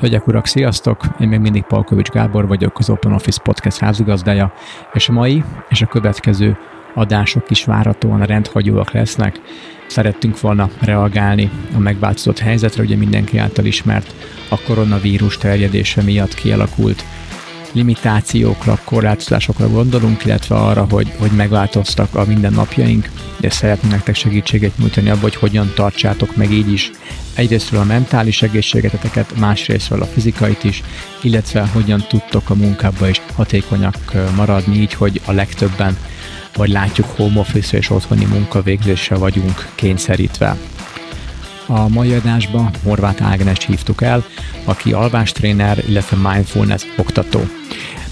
Hölgyek, urak, sziasztok! Én még mindig Palkovics Gábor vagyok, az Open Office Podcast házigazdája, és a mai és a következő adások is várhatóan rendhagyóak lesznek. Szerettünk volna reagálni a megváltozott helyzetre, ugye mindenki által ismert a koronavírus terjedése miatt kialakult limitációkra, korlátozásokra gondolunk, illetve arra, hogy, hogy megváltoztak a mindennapjaink, de szeretnénk nektek segítséget nyújtani abban, hogy hogyan tartsátok meg így is egyrésztről a mentális egészségeteket, másrésztről a fizikait is, illetve hogyan tudtok a munkába is hatékonyak maradni így, hogy a legtöbben vagy látjuk home office és otthoni munkavégzésre vagyunk kényszerítve. A mai adásban Horváth Ágnes hívtuk el, aki alvástréner, illetve mindfulness oktató.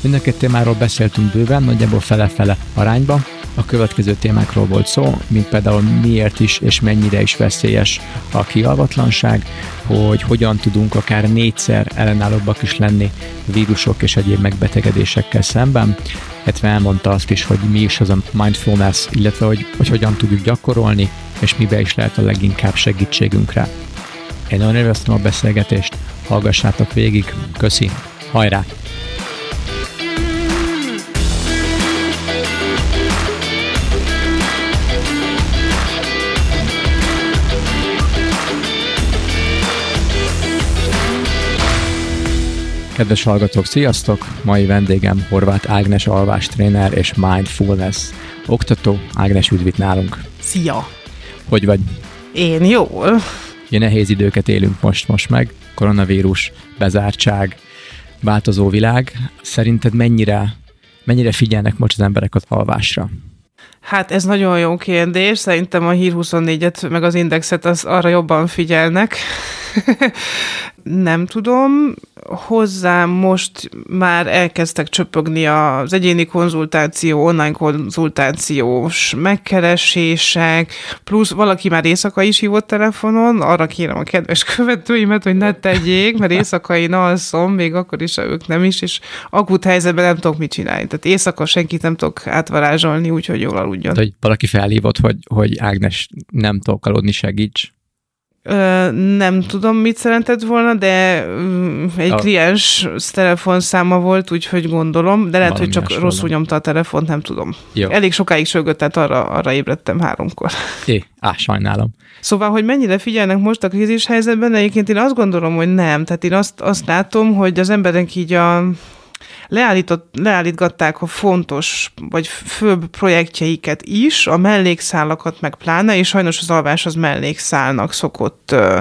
Mind a két témáról beszéltünk bőven, nagyjából fele-fele arányba. A következő témákról volt szó, mint például miért is és mennyire is veszélyes a kialvatlanság, hogy hogyan tudunk akár négyszer ellenállóbbak is lenni vírusok és egyéb megbetegedésekkel szemben, illetve elmondta azt is, hogy mi is az a mindfulness, illetve hogy, hogy hogyan tudjuk gyakorolni, és mibe is lehet a leginkább segítségünkre. Én nagyon élveztem a beszélgetést, hallgassátok végig, köszi, hajrá! Kedves hallgatók, sziasztok! Mai vendégem Horváth Ágnes alvás tréner és mindfulness oktató. Ágnes, üdvít nálunk! Szia! Hogy vagy? Én jól. Ilyen nehéz időket élünk most, most meg. Koronavírus, bezártság, változó világ. Szerinted mennyire, mennyire figyelnek most az emberek az alvásra? Hát ez nagyon jó kérdés. Szerintem a Hír 24-et meg az Indexet az arra jobban figyelnek. nem tudom. Hozzám most már elkezdtek csöpögni az egyéni konzultáció, online konzultációs megkeresések, plusz valaki már éjszaka is hívott telefonon, arra kérem a kedves követőimet, hogy ne tegyék, mert éjszaka én alszom, még akkor is, ha ők nem is, és akut helyzetben nem tudok mit csinálni. Tehát éjszaka senkit nem tudok átvarázsolni, úgyhogy jól aludjon. hogy valaki felhívott, hogy, hogy Ágnes nem tudok aludni, segíts. Ö, nem tudom, mit szeretett volna, de mm, egy a... kliens telefonszáma volt, úgyhogy gondolom, de lehet, Valami hogy csak rosszul nyomta a telefont, nem tudom. Jó. Elég sokáig sörgött, tehát arra, arra ébredtem háromkor. É, á, sajnálom. Szóval, hogy mennyire figyelnek most a krízis helyzetben, egyébként én azt gondolom, hogy nem. Tehát én azt, azt látom, hogy az emberek így a leállított, leállítgatták a fontos, vagy főbb projektjeiket is, a mellékszálakat meg pláne, és sajnos az alvás az mellékszálnak szokott ö,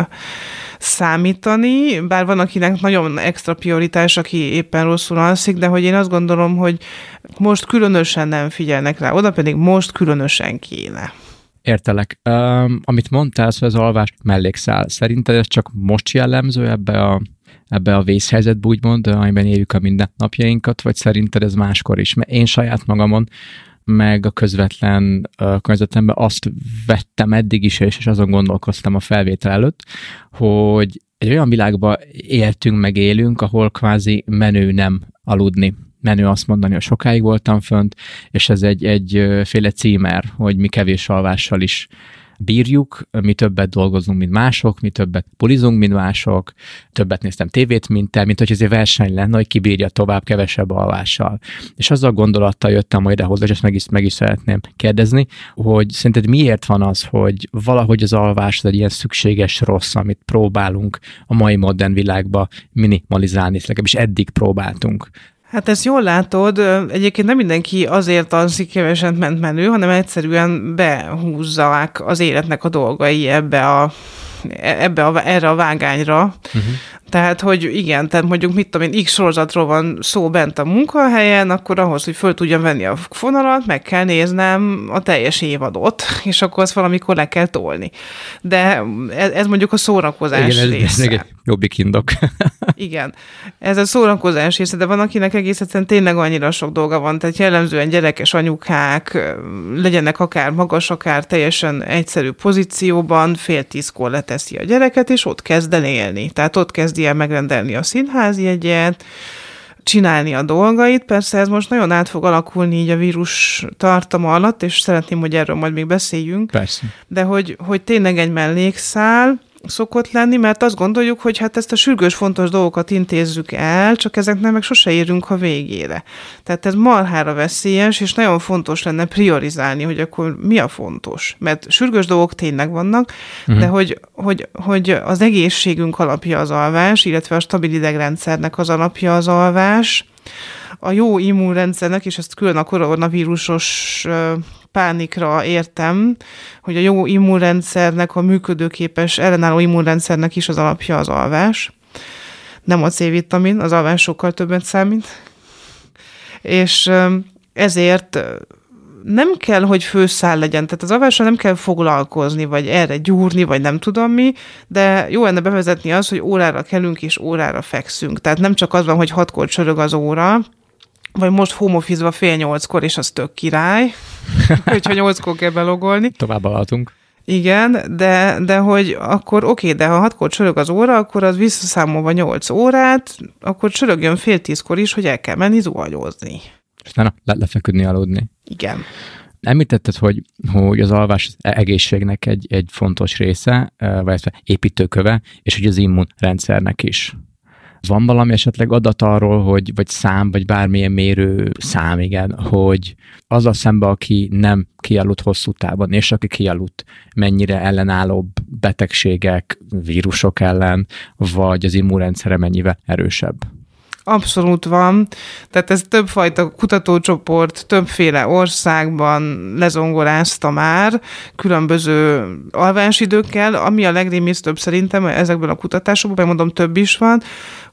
számítani, bár van, akinek nagyon extra prioritás, aki éppen rosszul alszik, de hogy én azt gondolom, hogy most különösen nem figyelnek rá, oda pedig most különösen kéne. Értelek. Um, amit mondtál, hogy az alvás mellékszál, szerinted ez csak most jellemző ebbe a ebbe a vészhelyzetbe, úgymond, amiben éljük a mindennapjainkat, vagy szerinted ez máskor is? Mert én saját magamon meg a közvetlen uh, környezetemben azt vettem eddig is, és azon gondolkoztam a felvétel előtt, hogy egy olyan világban éltünk, meg élünk, ahol kvázi menő nem aludni menő azt mondani, hogy sokáig voltam fönt, és ez egy, egy féle címer, hogy mi kevés alvással is bírjuk, mi többet dolgozunk, mint mások, mi többet pulizunk, mint mások, többet néztem tévét, mint te, mint hogy ez egy verseny lenne, hogy ki bírja tovább kevesebb alvással. És azzal gondolattal jöttem majd hozzá, és ezt meg is, meg is szeretném kérdezni, hogy szerinted miért van az, hogy valahogy az alvás az egy ilyen szükséges rossz, amit próbálunk a mai modern világba minimalizálni, legalábbis eddig próbáltunk. Hát ezt jól látod, egyébként nem mindenki azért alszik keveset ment menő, hanem egyszerűen behúzzák az életnek a dolgai ebbe a ebbe a, erre a vágányra. Uh-huh. Tehát, hogy igen, tehát mondjuk mit tudom én, X sorozatról van szó bent a munkahelyen, akkor ahhoz, hogy föl tudjam venni a fonalat, meg kell néznem a teljes évadot, és akkor azt valamikor le kell tolni. De ez, ez mondjuk a szórakozás igen, része. Ez, ez jobbik indok. igen, ez a szórakozás része, de van, akinek egész egyszerűen tényleg annyira sok dolga van, tehát jellemzően gyerekes anyukák, legyenek akár magas, akár teljesen egyszerű pozícióban, fél tízkor leteszi a gyereket, és ott kezd el élni. Tehát ott kezdi el megrendelni a színházi jegyet, csinálni a dolgait. Persze ez most nagyon át fog alakulni így a vírus tartama alatt, és szeretném, hogy erről majd még beszéljünk. Persze. De hogy, hogy tényleg egy mellékszál, szokott lenni, mert azt gondoljuk, hogy hát ezt a sürgős fontos dolgokat intézzük el, csak ezeknek meg sose érünk a végére. Tehát ez marhára veszélyes, és nagyon fontos lenne priorizálni, hogy akkor mi a fontos. Mert sürgős dolgok tényleg vannak, uh-huh. de hogy, hogy, hogy az egészségünk alapja az alvás, illetve a stabil idegrendszernek az alapja az alvás, a jó immunrendszernek, és ezt külön a koronavírusos pánikra értem, hogy a jó immunrendszernek, a működőképes ellenálló immunrendszernek is az alapja az alvás. Nem a C-vitamin, az alvás sokkal többet számít. És ezért nem kell, hogy főszál legyen, tehát az alvással nem kell foglalkozni, vagy erre gyúrni, vagy nem tudom mi, de jó lenne bevezetni az, hogy órára kelünk és órára fekszünk. Tehát nem csak az van, hogy hatkor csörög az óra, vagy most homofizva fél nyolckor, és az tök király, hogyha nyolckor kell belogolni. Tovább alhatunk. Igen, de, de hogy akkor oké, de ha hatkor csörög az óra, akkor az visszaszámolva nyolc órát, akkor csörögjön fél tízkor is, hogy el kell menni zuhanyozni. És utána le- lefeküdni, aludni. Igen. Említetted, hogy, hogy az alvás egészségnek egy, egy fontos része, vagy építőköve, és hogy az immunrendszernek is. Van valami esetleg adat arról, hogy, vagy szám, vagy bármilyen mérő szám, igen, hogy az a szembe, aki nem kialudt hosszú távon, és aki kialudt, mennyire ellenállóbb betegségek, vírusok ellen, vagy az immunrendszere mennyivel erősebb? Abszolút van. Tehát ez többfajta kutatócsoport többféle országban lezongorázta már különböző alvásidőkkel, ami a legrémisztőbb szerintem ezekből a kutatásokból, megmondom több is van,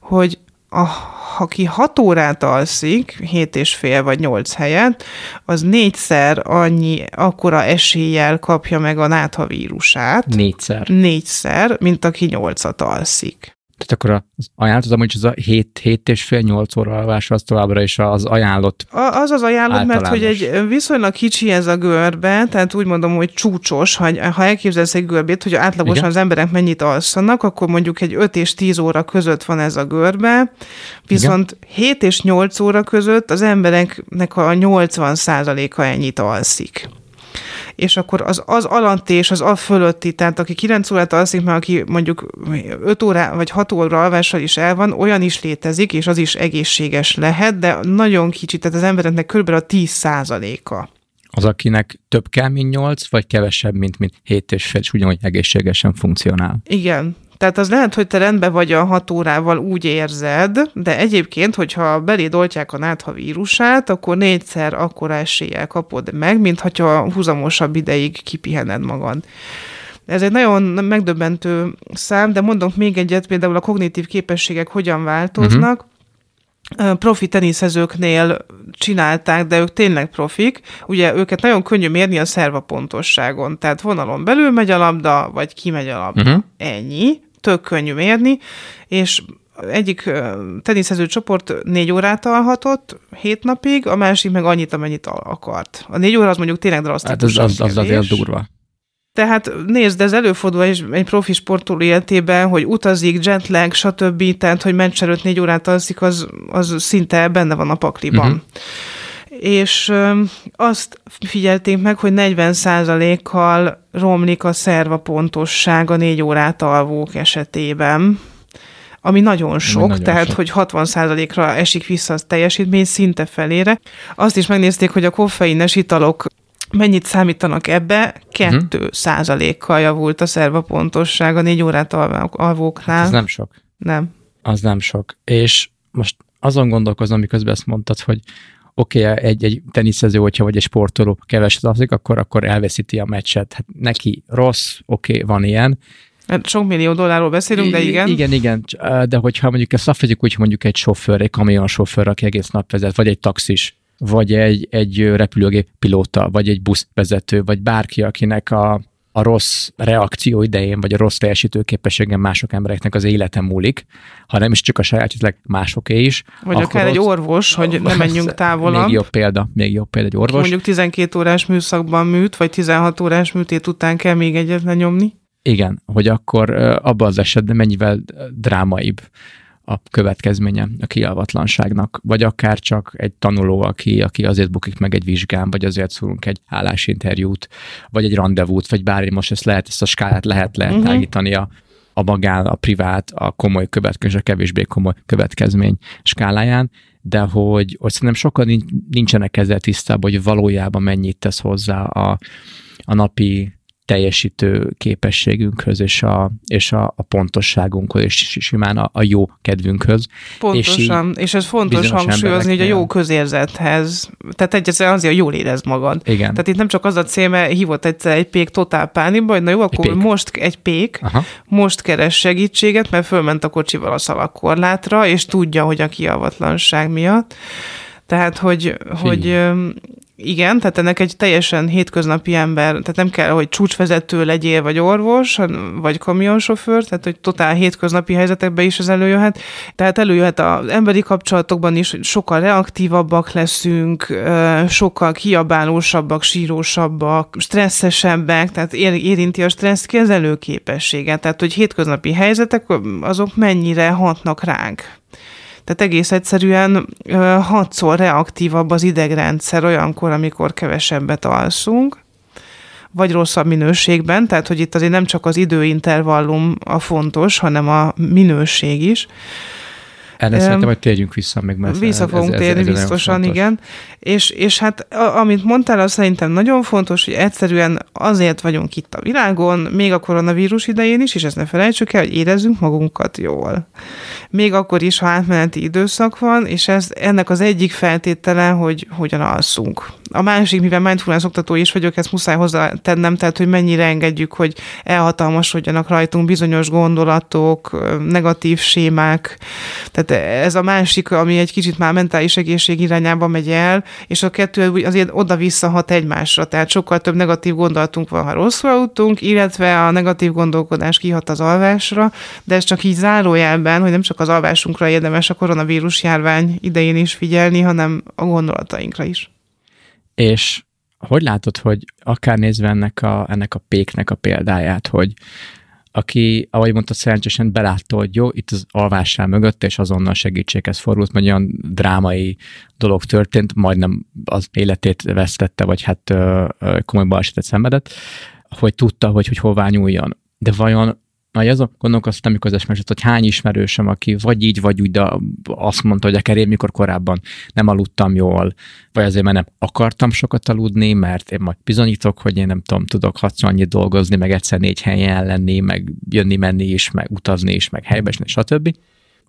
hogy a, aki hat órát alszik, hét és fél vagy nyolc helyet, az négyszer annyi, akkora eséllyel kapja meg a náthavírusát. Négyszer. Négyszer, mint aki nyolcat alszik. Tehát akkor az ajánlott, hogy az a 7, 7 és fél 8 óra alvás az továbbra is az ajánlott. A, az az ajánlott, mert hogy egy viszonylag kicsi ez a görbe, tehát úgy mondom, hogy csúcsos, ha, ha elképzelsz egy görbét, hogy átlagosan Igen? az emberek mennyit alszanak, akkor mondjuk egy 5 és 10 óra között van ez a görbe, viszont Igen? 7 és 8 óra között az embereknek a 80% a ennyit alszik és akkor az, az alanti és az a fölötti, tehát aki 9 órát alszik, mert aki mondjuk 5 óra vagy 6 óra alvással is el van, olyan is létezik, és az is egészséges lehet, de nagyon kicsi, tehát az embereknek kb. a 10 százaléka. Az, akinek több kell, mint 8, vagy kevesebb, mint, mint 7 és fél, és ugyanúgy egészségesen funkcionál. Igen, tehát az lehet, hogy te rendben vagy a hat órával, úgy érzed, de egyébként, hogyha beléd oltják a nátha vírusát, akkor négyszer akkora eséllyel kapod meg, mint ha húzamosabb ideig kipihened magad. Ez egy nagyon megdöbbentő szám, de mondok még egyet, például a kognitív képességek hogyan változnak. Uh-huh profi teniszezőknél csinálták, de ők tényleg profik. Ugye őket nagyon könnyű mérni a szerva pontosságon. Tehát vonalon belül megy a labda, vagy kimegy a labda. Uh-huh. Ennyi tök könnyű mérni, és egyik teniszező csoport négy órát alhatott hét napig, a másik meg annyit, amennyit akart. A négy óra az mondjuk tényleg drasztikus. Hát az, az, az azért durva. Tehát nézd, ez előfordul egy, egy profi sportoló életében, hogy utazik, jetlag, stb. Tehát, hogy meccs előtt négy órát alszik, az, az szinte benne van a pakliban. Uh-huh és azt figyelték meg, hogy 40%-kal romlik a szerva pontosság a négy órát alvók esetében, ami nagyon sok, nagyon tehát sok. hogy 60%-ra esik vissza a teljesítmény szinte felére. Azt is megnézték, hogy a koffeines italok mennyit számítanak ebbe, 2 uh-huh. százalékkal javult a szerva pontosság a négy órát alvóknál. Hát ez nem sok. Nem. Az nem sok. És most azon gondolkozom, miközben ezt mondtad, hogy oké, okay, egy, egy teniszező, hogyha vagy egy sportoló keveset alszik, akkor, akkor elveszíti a meccset. Hát neki rossz, oké, okay, van ilyen. Hát sok millió dollárról beszélünk, de igen. Igen, igen, de hogyha mondjuk ezt lefedjük úgy, mondjuk egy sofőr, egy kamionsofőr, aki egész nap vezet, vagy egy taxis, vagy egy, egy repülőgép pilóta, vagy egy buszvezető, vagy bárki, akinek a a rossz reakció idején, vagy a rossz teljesítőképességen mások embereknek az élete múlik, hanem is csak a saját másoké is. Vagy akár egy orvos, hogy ne menjünk távolabb. Még jobb példa, még jobb példa egy orvos. Mondjuk 12 órás műszakban műt, vagy 16 órás műtét után kell még egyet lenyomni. Igen, hogy akkor abban az esetben mennyivel drámaibb a következménye a kialvatlanságnak, vagy akár csak egy tanuló, aki, aki azért bukik meg egy vizsgán, vagy azért szólunk egy állásinterjút, vagy egy rendezvút, vagy bármi, most ezt lehet, ezt a skálát lehet lehet uh-huh. a a magán, a privát, a komoly következmény, a kevésbé komoly következmény skáláján, de hogy, hogy szerintem sokan nincsenek ezzel tisztában, hogy valójában mennyit tesz hozzá a, a napi teljesítő képességünkhöz és a, és a, a pontosságunkhoz, és simán a, a jó kedvünkhöz. Pontosan, és, és ez fontos hangsúlyozni, hogy a jó közérzethez, tehát egyszerűen azért, hogy jól érezd magad. Igen. Tehát itt nem csak az a cél, mert hívott egyszer egy pék totál pánikba, hogy na jó, akkor egy pék. most egy pék, Aha. most keres segítséget, mert fölment a kocsival a szalagkorlátra, és tudja, hogy a kiavatlanság miatt. Tehát, hogy, hogy igen, tehát ennek egy teljesen hétköznapi ember, tehát nem kell, hogy csúcsvezető legyél, vagy orvos, vagy kamionsofőr, tehát hogy totál hétköznapi helyzetekben is ez előjöhet. Tehát előjöhet az emberi kapcsolatokban is, sokkal reaktívabbak leszünk, sokkal kiabálósabbak, sírósabbak, stresszesebbek, tehát érinti a stressz kezelő képességet. Tehát, hogy hétköznapi helyzetek, azok mennyire hatnak ránk. Tehát egész egyszerűen hatszor reaktívabb az idegrendszer olyankor, amikor kevesebbet alszunk, vagy rosszabb minőségben, tehát hogy itt azért nem csak az időintervallum a fontos, hanem a minőség is. Erre um, szerintem, hogy térjünk vissza még messze. Vissza fogunk ez, térni ez biztosan, igen. És, és hát a, amit mondtál, az szerintem nagyon fontos, hogy egyszerűen azért vagyunk itt a világon, még a koronavírus idején is, és ezt ne felejtsük el, hogy érezzünk magunkat jól. Még akkor is, ha átmeneti időszak van, és ez ennek az egyik feltétele, hogy hogyan alszunk. A másik, mivel mindfulness oktató is vagyok, ezt muszáj hozzá tennem, tehát hogy mennyire engedjük, hogy elhatalmasodjanak rajtunk bizonyos gondolatok, negatív sémák. Tehát ez a másik, ami egy kicsit már mentális egészség irányába megy el, és a kettő azért oda-vissza hat egymásra, tehát sokkal több negatív gondolatunk van, ha rosszul aludtunk, illetve a negatív gondolkodás kihat az alvásra, de ez csak így zárójelben, hogy nem csak az alvásunkra érdemes a koronavírus járvány idején is figyelni, hanem a gondolatainkra is. És hogy látod, hogy akár nézve ennek a, ennek a péknek a példáját, hogy aki, ahogy mondta, szerencsésen belátta, hogy jó, itt az alvással mögött, és azonnal segítséghez fordult, mert olyan drámai dolog történt, majdnem az életét vesztette, vagy hát ö, komoly balesetet szenvedett, hogy tudta, hogy, hogy hová nyúljon. De vajon nagy azon gondolkoztam, amikor az esmeset, hogy hány ismerősöm, aki vagy így, vagy úgy, de azt mondta, hogy akár én mikor korábban nem aludtam jól, vagy azért, mert nem akartam sokat aludni, mert én majd bizonyítok, hogy én nem tudom, tudok hatszor annyit dolgozni, meg egyszer négy helyen lenni, meg jönni-menni is, meg utazni is, meg helybe stb.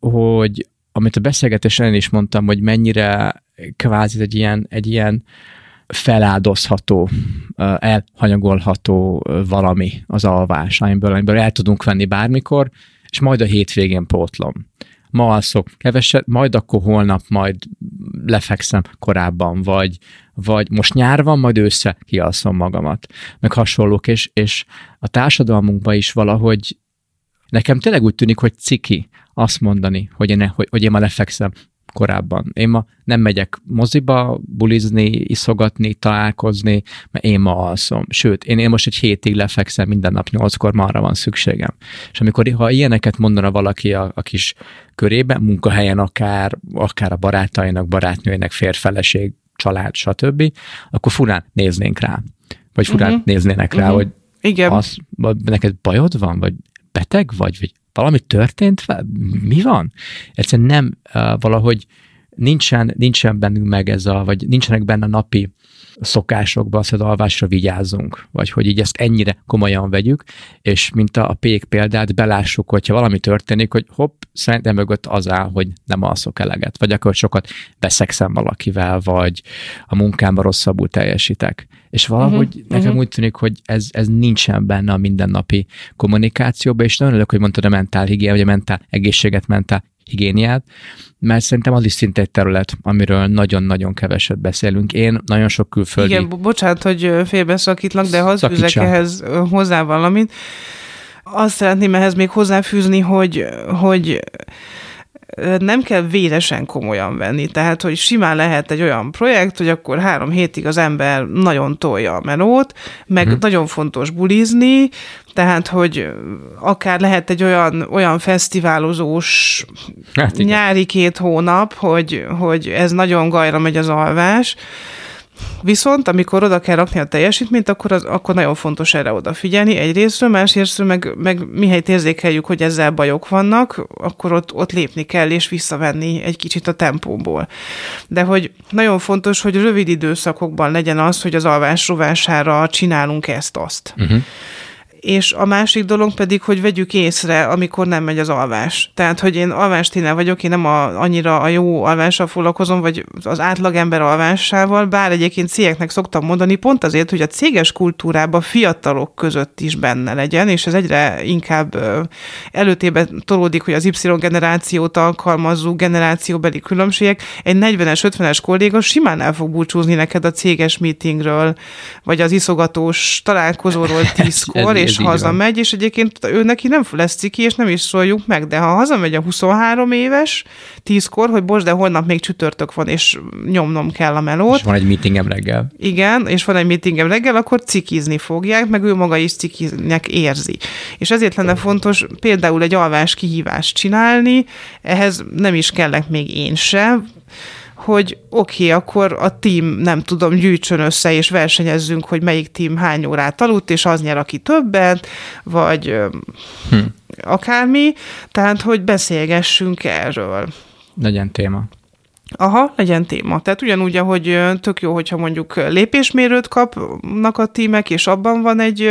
Hogy amit a beszélgetésen is mondtam, hogy mennyire kvázi egy ilyen, egy ilyen feláldozható, elhanyagolható valami az alvás, amiből, amiből el tudunk venni bármikor, és majd a hétvégén pótlom. Ma alszok keveset, majd akkor holnap majd lefekszem korábban, vagy, vagy most nyár van, majd össze kialszom magamat, meg hasonlók, és, és a társadalmunkban is valahogy nekem tényleg úgy tűnik, hogy ciki azt mondani, hogy én, hogy, hogy én ma lefekszem korábban. Én ma nem megyek moziba, bulizni, iszogatni, találkozni, mert én ma alszom. Sőt, én, én most egy hétig lefekszem minden nap nyolckor, ma arra van szükségem. És amikor, ha ilyeneket mondana valaki a, a kis körében, munkahelyen akár, akár a barátainak, barátnőjének, férfeleség, család, stb., akkor furán néznénk rá. Vagy furán uh-huh. néznének rá, uh-huh. hogy Igen. Az, neked bajod van, vagy beteg vagy, vagy valami történt? Mi van? Egyszerűen nem valahogy nincsen, nincsen bennünk meg ez a, vagy nincsenek benne a napi szokásokba az, hogy alvásra vigyázzunk, vagy hogy így ezt ennyire komolyan vegyük, és mint a, a pék példát, belássuk, hogyha valami történik, hogy hopp, szerintem mögött az áll, hogy nem alszok eleget, vagy akkor sokat beszegszem valakivel, vagy a munkámban rosszabbul teljesítek. És valahogy uh-huh, nekem uh-huh. úgy tűnik, hogy ez, ez nincsen benne a mindennapi kommunikációban, és nagyon örülök, hogy mondtad a mentál higiénia, vagy a mentál egészséget, mentál higiéniát, mert szerintem az is szinte egy terület, amiről nagyon-nagyon keveset beszélünk. Én nagyon sok külföldi... Igen, bocsánat, hogy félbeszakítlak, de ha fűzek ehhez hozzá valamit. Azt szeretném ehhez még hozzáfűzni, hogy, hogy nem kell véresen komolyan venni. Tehát, hogy simán lehet egy olyan projekt, hogy akkor három hétig az ember nagyon tolja a menót, meg hmm. nagyon fontos bulizni, tehát, hogy akár lehet egy olyan, olyan fesztiválozós hát nyári két hónap, hogy, hogy ez nagyon gajra megy az alvás, Viszont, amikor oda kell rakni a teljesítményt, akkor, az, akkor nagyon fontos erre odafigyelni egyrésztről, másrésztről meg, meg mihelyt érzékeljük, hogy ezzel bajok vannak, akkor ott, ott lépni kell és visszavenni egy kicsit a tempóból. De hogy nagyon fontos, hogy rövid időszakokban legyen az, hogy az alvás rovására csinálunk ezt-azt. Uh-huh és a másik dolog pedig, hogy vegyük észre, amikor nem megy az alvás. Tehát, hogy én alvásténe vagyok, én nem a, annyira a jó alvással foglalkozom, vagy az átlagember alvásával, bár egyébként cégeknek szoktam mondani, pont azért, hogy a céges kultúrában fiatalok között is benne legyen, és ez egyre inkább előtébe tolódik, hogy az Y generációt alkalmazó generációbeli különbségek. Egy 40-es, 50-es kolléga simán el fog búcsúzni neked a céges meetingről, vagy az iszogatós találkozóról tízkor, és és hazamegy, és egyébként ő neki nem lesz ciki, és nem is szóljuk meg, de ha hazamegy a 23 éves, 10-kor, hogy bocs, de holnap még csütörtök van, és nyomnom kell a melót. És van egy meetingem reggel. Igen, és van egy meetingem reggel, akkor cikizni fogják, meg ő maga is cikiznek érzi. És ezért lenne fontos például egy alvás kihívást csinálni, ehhez nem is kellek még én se, hogy oké, okay, akkor a team, nem tudom, gyűjtsön össze, és versenyezzünk, hogy melyik team hány órát aludt, és az nyer, aki többet, vagy hm. akármi, tehát, hogy beszélgessünk erről. Legyen téma. Aha, legyen téma. Tehát ugyanúgy, ahogy tök jó, hogyha mondjuk lépésmérőt kapnak a tímek, és abban van egy,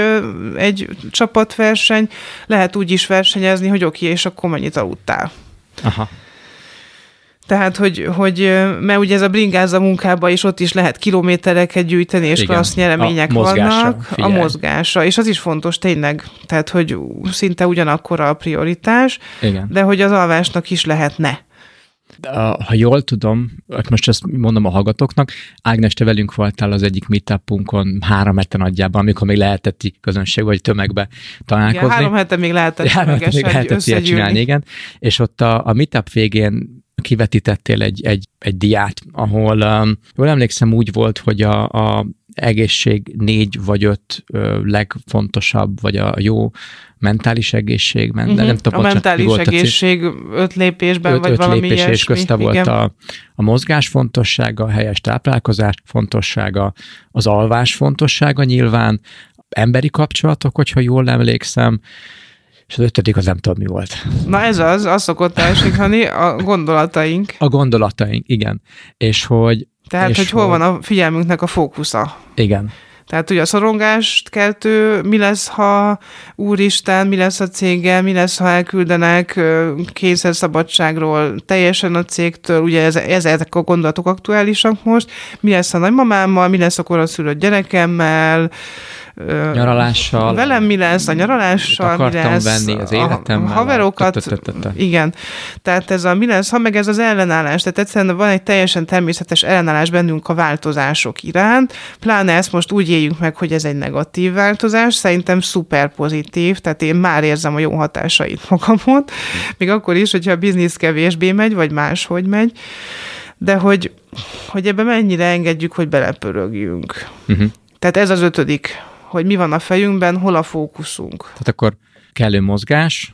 egy csapatverseny, lehet úgy is versenyezni, hogy oké, és akkor mennyit aludtál. Aha. Tehát, hogy, hogy mert ugye ez a bringáz a munkába is ott is lehet kilométereket gyűjteni, és Igen. klassz nyeremények a vannak. Figyelj. A mozgása. És az is fontos tényleg, tehát, hogy szinte ugyanakkor a prioritás, Igen. de hogy az alvásnak is lehetne. Ha jól tudom, most ezt mondom a hallgatóknak, Ágnes, te velünk voltál az egyik meetupunkon három hete nagyjában, amikor még lehetett közönség vagy tömegbe találkozni. Igen, három hete még lehetett, három hete még lehetett ilyet csinálni, igen. És ott a, a meetup végén kivetítettél egy, egy, egy diát, ahol um, jól emlékszem úgy volt, hogy a, a egészség négy vagy öt ö, legfontosabb, vagy a jó mentális egészség, men, uh-huh. nem tudom, a mentális volt egészség a öt lépésben, öt, vagy öt valami lépés, ilyesmi. és közte volt a, a mozgás fontossága, a helyes táplálkozás fontossága, az alvás fontossága nyilván, emberi kapcsolatok, hogyha jól emlékszem, és az ötödik az nem tudom mi volt. Na ez az, az szokott elsikani, a gondolataink. A gondolataink, igen. És hogy... Tehát, és hogy hol van a figyelmünknek a fókusza. Igen. Tehát ugye a szorongást keltő, mi lesz, ha úristen, mi lesz a céggel, mi lesz, ha elküldenek kényszerszabadságról teljesen a cégtől, ugye ez, ezek a gondolatok aktuálisak most, mi lesz a nagymamámmal, mi lesz a koraszülött gyerekemmel, nyaralással. Velem mi lesz, a nyaralással mi lesz. venni az életemmel. A haverokat, igen. Tehát ez a mi lesz, ha meg ez az ellenállás. Tehát egyszerűen van egy teljesen természetes ellenállás bennünk a változások iránt, pláne ezt most úgy éljünk meg, hogy ez egy negatív változás, szerintem szuper pozitív, tehát én már érzem a jó hatásait magamon, még akkor is, hogyha a biznisz kevésbé megy, vagy máshogy megy, de hogy, hogy ebbe mennyire engedjük, hogy belepörögjünk. Uh-huh. Tehát ez az ötödik hogy mi van a fejünkben, hol a fókuszunk. Tehát akkor kellő mozgás,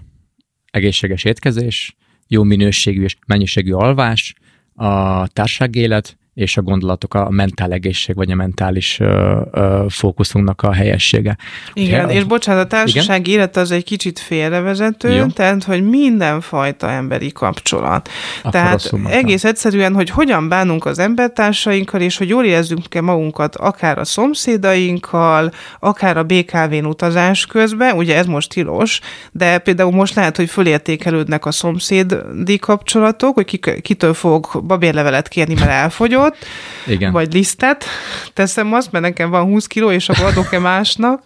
egészséges étkezés, jó minőségű és mennyiségű alvás, a társágélet, és a gondolatok, a mentál egészség, vagy a mentális ö, ö, fókuszunknak a helyessége. Igen, Ugye, és bocsánat, a társaság igen? élet az egy kicsit félrevezető, Jó. tehát, hogy mindenfajta emberi kapcsolat. Akkor tehát egész egyszerűen, hogy hogyan bánunk az embertársainkkal, és hogy jól érezzünk-e magunkat akár a szomszédainkkal, akár a BKV-n utazás közben, ugye ez most tilos, de például most lehet, hogy fölértékelődnek a szomszédi kapcsolatok, hogy kitől fogok babérlevelet kérni, mert elfogyott, kilót, Igen. vagy lisztet, teszem azt, mert nekem van 20 kiló, és akkor adok-e másnak.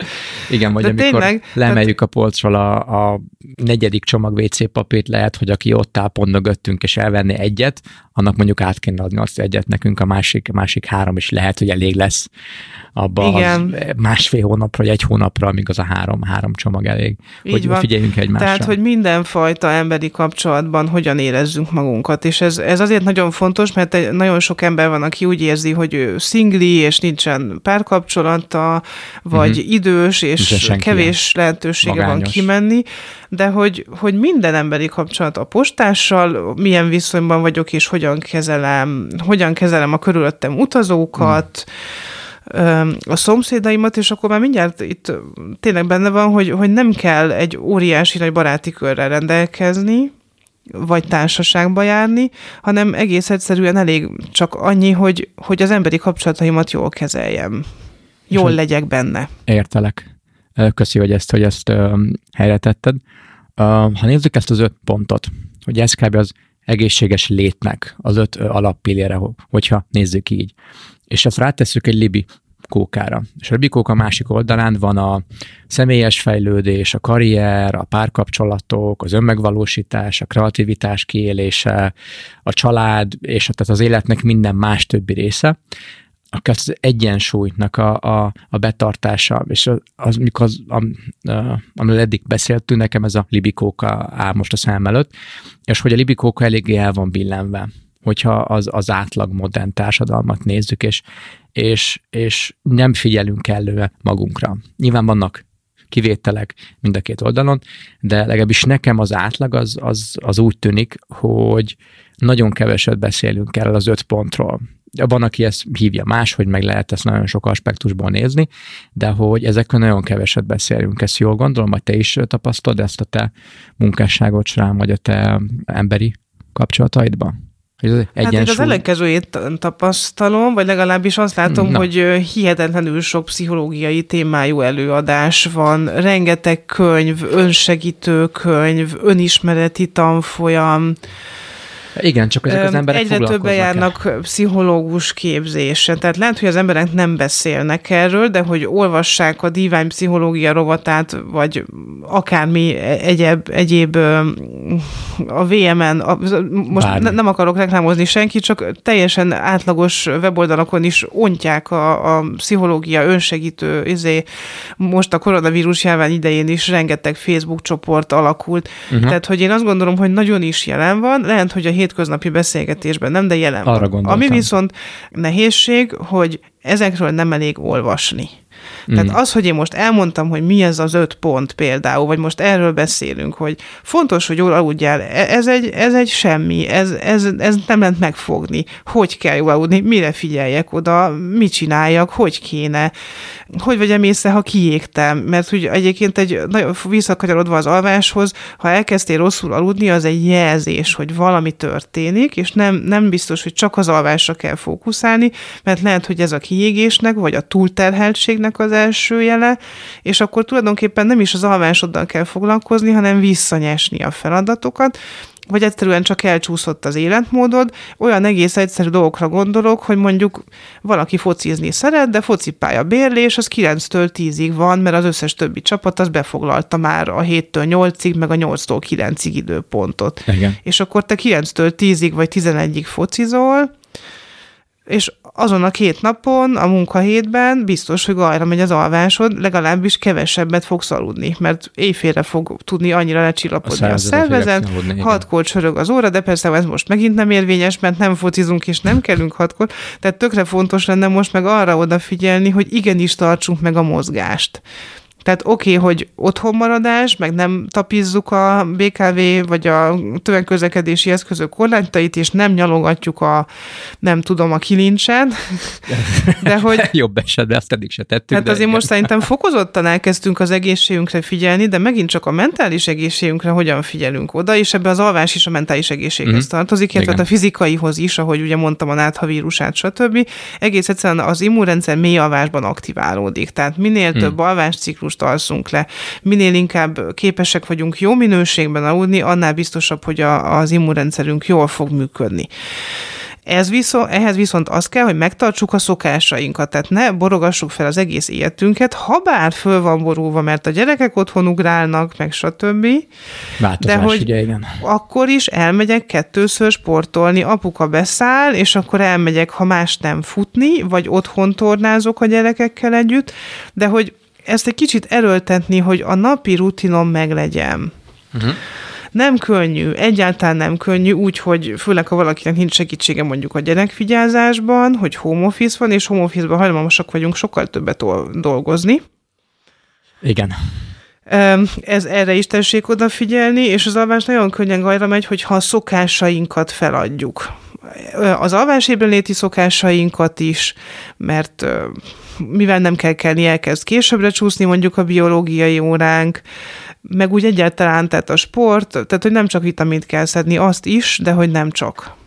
Igen, vagy De amikor tényleg, lemeljük tehát... a polcról a, a negyedik csomag WC papírt, lehet, hogy aki ott áll pont mögöttünk, és elvenni egyet, annak mondjuk át kéne adni azt egyet nekünk, a másik, a másik három is lehet, hogy elég lesz abba Igen. az másfél hónapra, vagy egy hónapra, amíg az a három, három csomag elég. Így hogy van. figyeljünk egymásra. Tehát, hogy mindenfajta emberi kapcsolatban hogyan érezzünk magunkat, és ez, ez azért nagyon fontos, mert nagyon sok ember van, aki úgy érzi, hogy ő szingli, és nincsen párkapcsolata, vagy uh-huh. idős, és kevés lehetősége Magányos. van kimenni, de hogy, hogy minden emberi kapcsolat a postással, milyen viszonyban vagyok, és hogyan kezelem, hogyan kezelem a körülöttem utazókat, hmm. a szomszédaimat, és akkor már mindjárt itt tényleg benne van, hogy, hogy nem kell egy óriási nagy baráti körrel rendelkezni, vagy társaságba járni, hanem egész egyszerűen elég csak annyi, hogy, hogy az emberi kapcsolataimat jól kezeljem. Jól legyek benne. Értelek. Köszi, hogy ezt, hogy ezt helyre tetted. Ha nézzük ezt az öt pontot, hogy ez kb. az egészséges létnek az öt alappillére, hogyha nézzük így. És ezt rátesszük egy libi kókára. És a Rubikóka másik oldalán van a személyes fejlődés, a karrier, a párkapcsolatok, az önmegvalósítás, a kreativitás kiélése, a család, és tehát az életnek minden más többi része akkor az egyensúlynak a, a, a betartása, és az, az mikor az, a, a, amiről eddig beszéltünk, nekem ez a libikóka áll most a szám előtt, és hogy a libikóka eléggé el van billenve hogyha az, az átlag modern társadalmat nézzük, és, és, és nem figyelünk előre magunkra. Nyilván vannak kivételek mind a két oldalon, de legalábbis nekem az átlag az, az, az úgy tűnik, hogy nagyon keveset beszélünk erről az öt pontról. Van, aki ezt hívja más, hogy meg lehet ezt nagyon sok aspektusból nézni, de hogy ezekről nagyon keveset beszélünk. Ezt jól gondolom, hogy te is tapasztalod ezt a te munkásságot során, vagy a te emberi kapcsolataidban? Hogy hát én az ellenkezőjét tapasztalom, vagy legalábbis azt látom, Na. hogy hihetetlenül sok pszichológiai témájú előadás van, rengeteg könyv, önsegítő könyv, önismereti tanfolyam, igen, csak ezek az emberek Egyre többen járnak el. pszichológus képzésen, tehát lehet, hogy az emberek nem beszélnek erről, de hogy olvassák a divány pszichológia rovatát, vagy akármi egyéb, egyéb a VMN, a, most ne, nem akarok reklámozni senki, csak teljesen átlagos weboldalakon is ontják a, a pszichológia önsegítő, izé, most a koronavírus járvány idején is rengeteg Facebook csoport alakult, uh-huh. tehát hogy én azt gondolom, hogy nagyon is jelen van, lehet, hogy a hétköznapi beszélgetésben nem, de jelen Arra van. Ami viszont nehézség, hogy ezekről nem elég olvasni. Mm. Tehát az, hogy én most elmondtam, hogy mi ez az öt pont például, vagy most erről beszélünk, hogy fontos, hogy jól aludjál, e- ez egy, ez egy semmi, ez, ez, ez nem lehet megfogni. Hogy kell jól aludni, mire figyeljek oda, mit csináljak, hogy kéne, hogy vegyem észre, ha kiégtem, mert hogy egyébként egy nagyon visszakanyarodva az alváshoz, ha elkezdtél rosszul aludni, az egy jelzés, hogy valami történik, és nem, nem biztos, hogy csak az alvásra kell fókuszálni, mert lehet, hogy ez a kiégésnek, vagy a túlterheltségnek az első jele, és akkor tulajdonképpen nem is az alvásoddal kell foglalkozni, hanem visszanyesni a feladatokat, vagy egyszerűen csak elcsúszott az életmódod, olyan egész egyszerű dolgokra gondolok, hogy mondjuk valaki focizni szeret, de focipálya bérlés az 9-től 10-ig van, mert az összes többi csapat az befoglalta már a 7-től 8-ig, meg a 8-tól 9-ig időpontot. Igen. És akkor te 9-től 10-ig vagy 11-ig focizol, és azon a két napon, a munkahétben biztos, hogy arra megy az alvásod, legalábbis kevesebbet fogsz aludni, mert éjfélre fog tudni annyira lecsillapodni a, a szervezet, hatkor csörög az óra, de persze ez most megint nem érvényes, mert nem focizunk és nem kellünk hatkor, tehát tökre fontos lenne most meg arra odafigyelni, hogy igenis tartsunk meg a mozgást. Tehát oké, okay, hogy otthon maradás, meg nem tapizzuk a BKV vagy a tömegközlekedési eszközök korlátait, és nem nyalogatjuk a, nem tudom, a kilincsen. De hogy... Jobb esetben azt eddig se tettük. Hát azért igen. most szerintem fokozottan elkezdtünk az egészségünkre figyelni, de megint csak a mentális egészségünkre hogyan figyelünk oda, és ebbe az alvás is a mentális egészséghez mm-hmm. tartozik, illetve a fizikaihoz is, ahogy ugye mondtam a náthavírusát, stb. Egész egyszerűen az immunrendszer mély alvásban aktiválódik. Tehát minél mm. több alvásciklus ciklust alszunk le. Minél inkább képesek vagyunk jó minőségben aludni, annál biztosabb, hogy a, az immunrendszerünk jól fog működni. Ez viszont, ehhez viszont az kell, hogy megtartsuk a szokásainkat, tehát ne borogassuk fel az egész életünket, ha bár föl van borulva, mert a gyerekek otthon ugrálnak, meg stb. Változás, de hogy ugye, igen. akkor is elmegyek kettőször sportolni, apuka beszáll, és akkor elmegyek, ha más nem futni, vagy otthon tornázok a gyerekekkel együtt, de hogy ezt egy kicsit erőltetni, hogy a napi rutinom meglegyen. Uh-huh. Nem könnyű, egyáltalán nem könnyű, úgyhogy főleg, ha valakinek nincs segítsége mondjuk a gyerekfigyázásban, hogy home office van, és home office-ban hajlamosak vagyunk sokkal többet dolgozni. Igen Ez erre is tessék odafigyelni, és az alvás nagyon könnyen gajra megy, hogyha a szokásainkat feladjuk. Az alvás léti szokásainkat is, mert mivel nem kell kelni, elkezd későbbre csúszni mondjuk a biológiai óránk, meg úgy egyáltalán, tehát a sport, tehát hogy nem csak vitamint kell szedni, azt is, de hogy nem csak.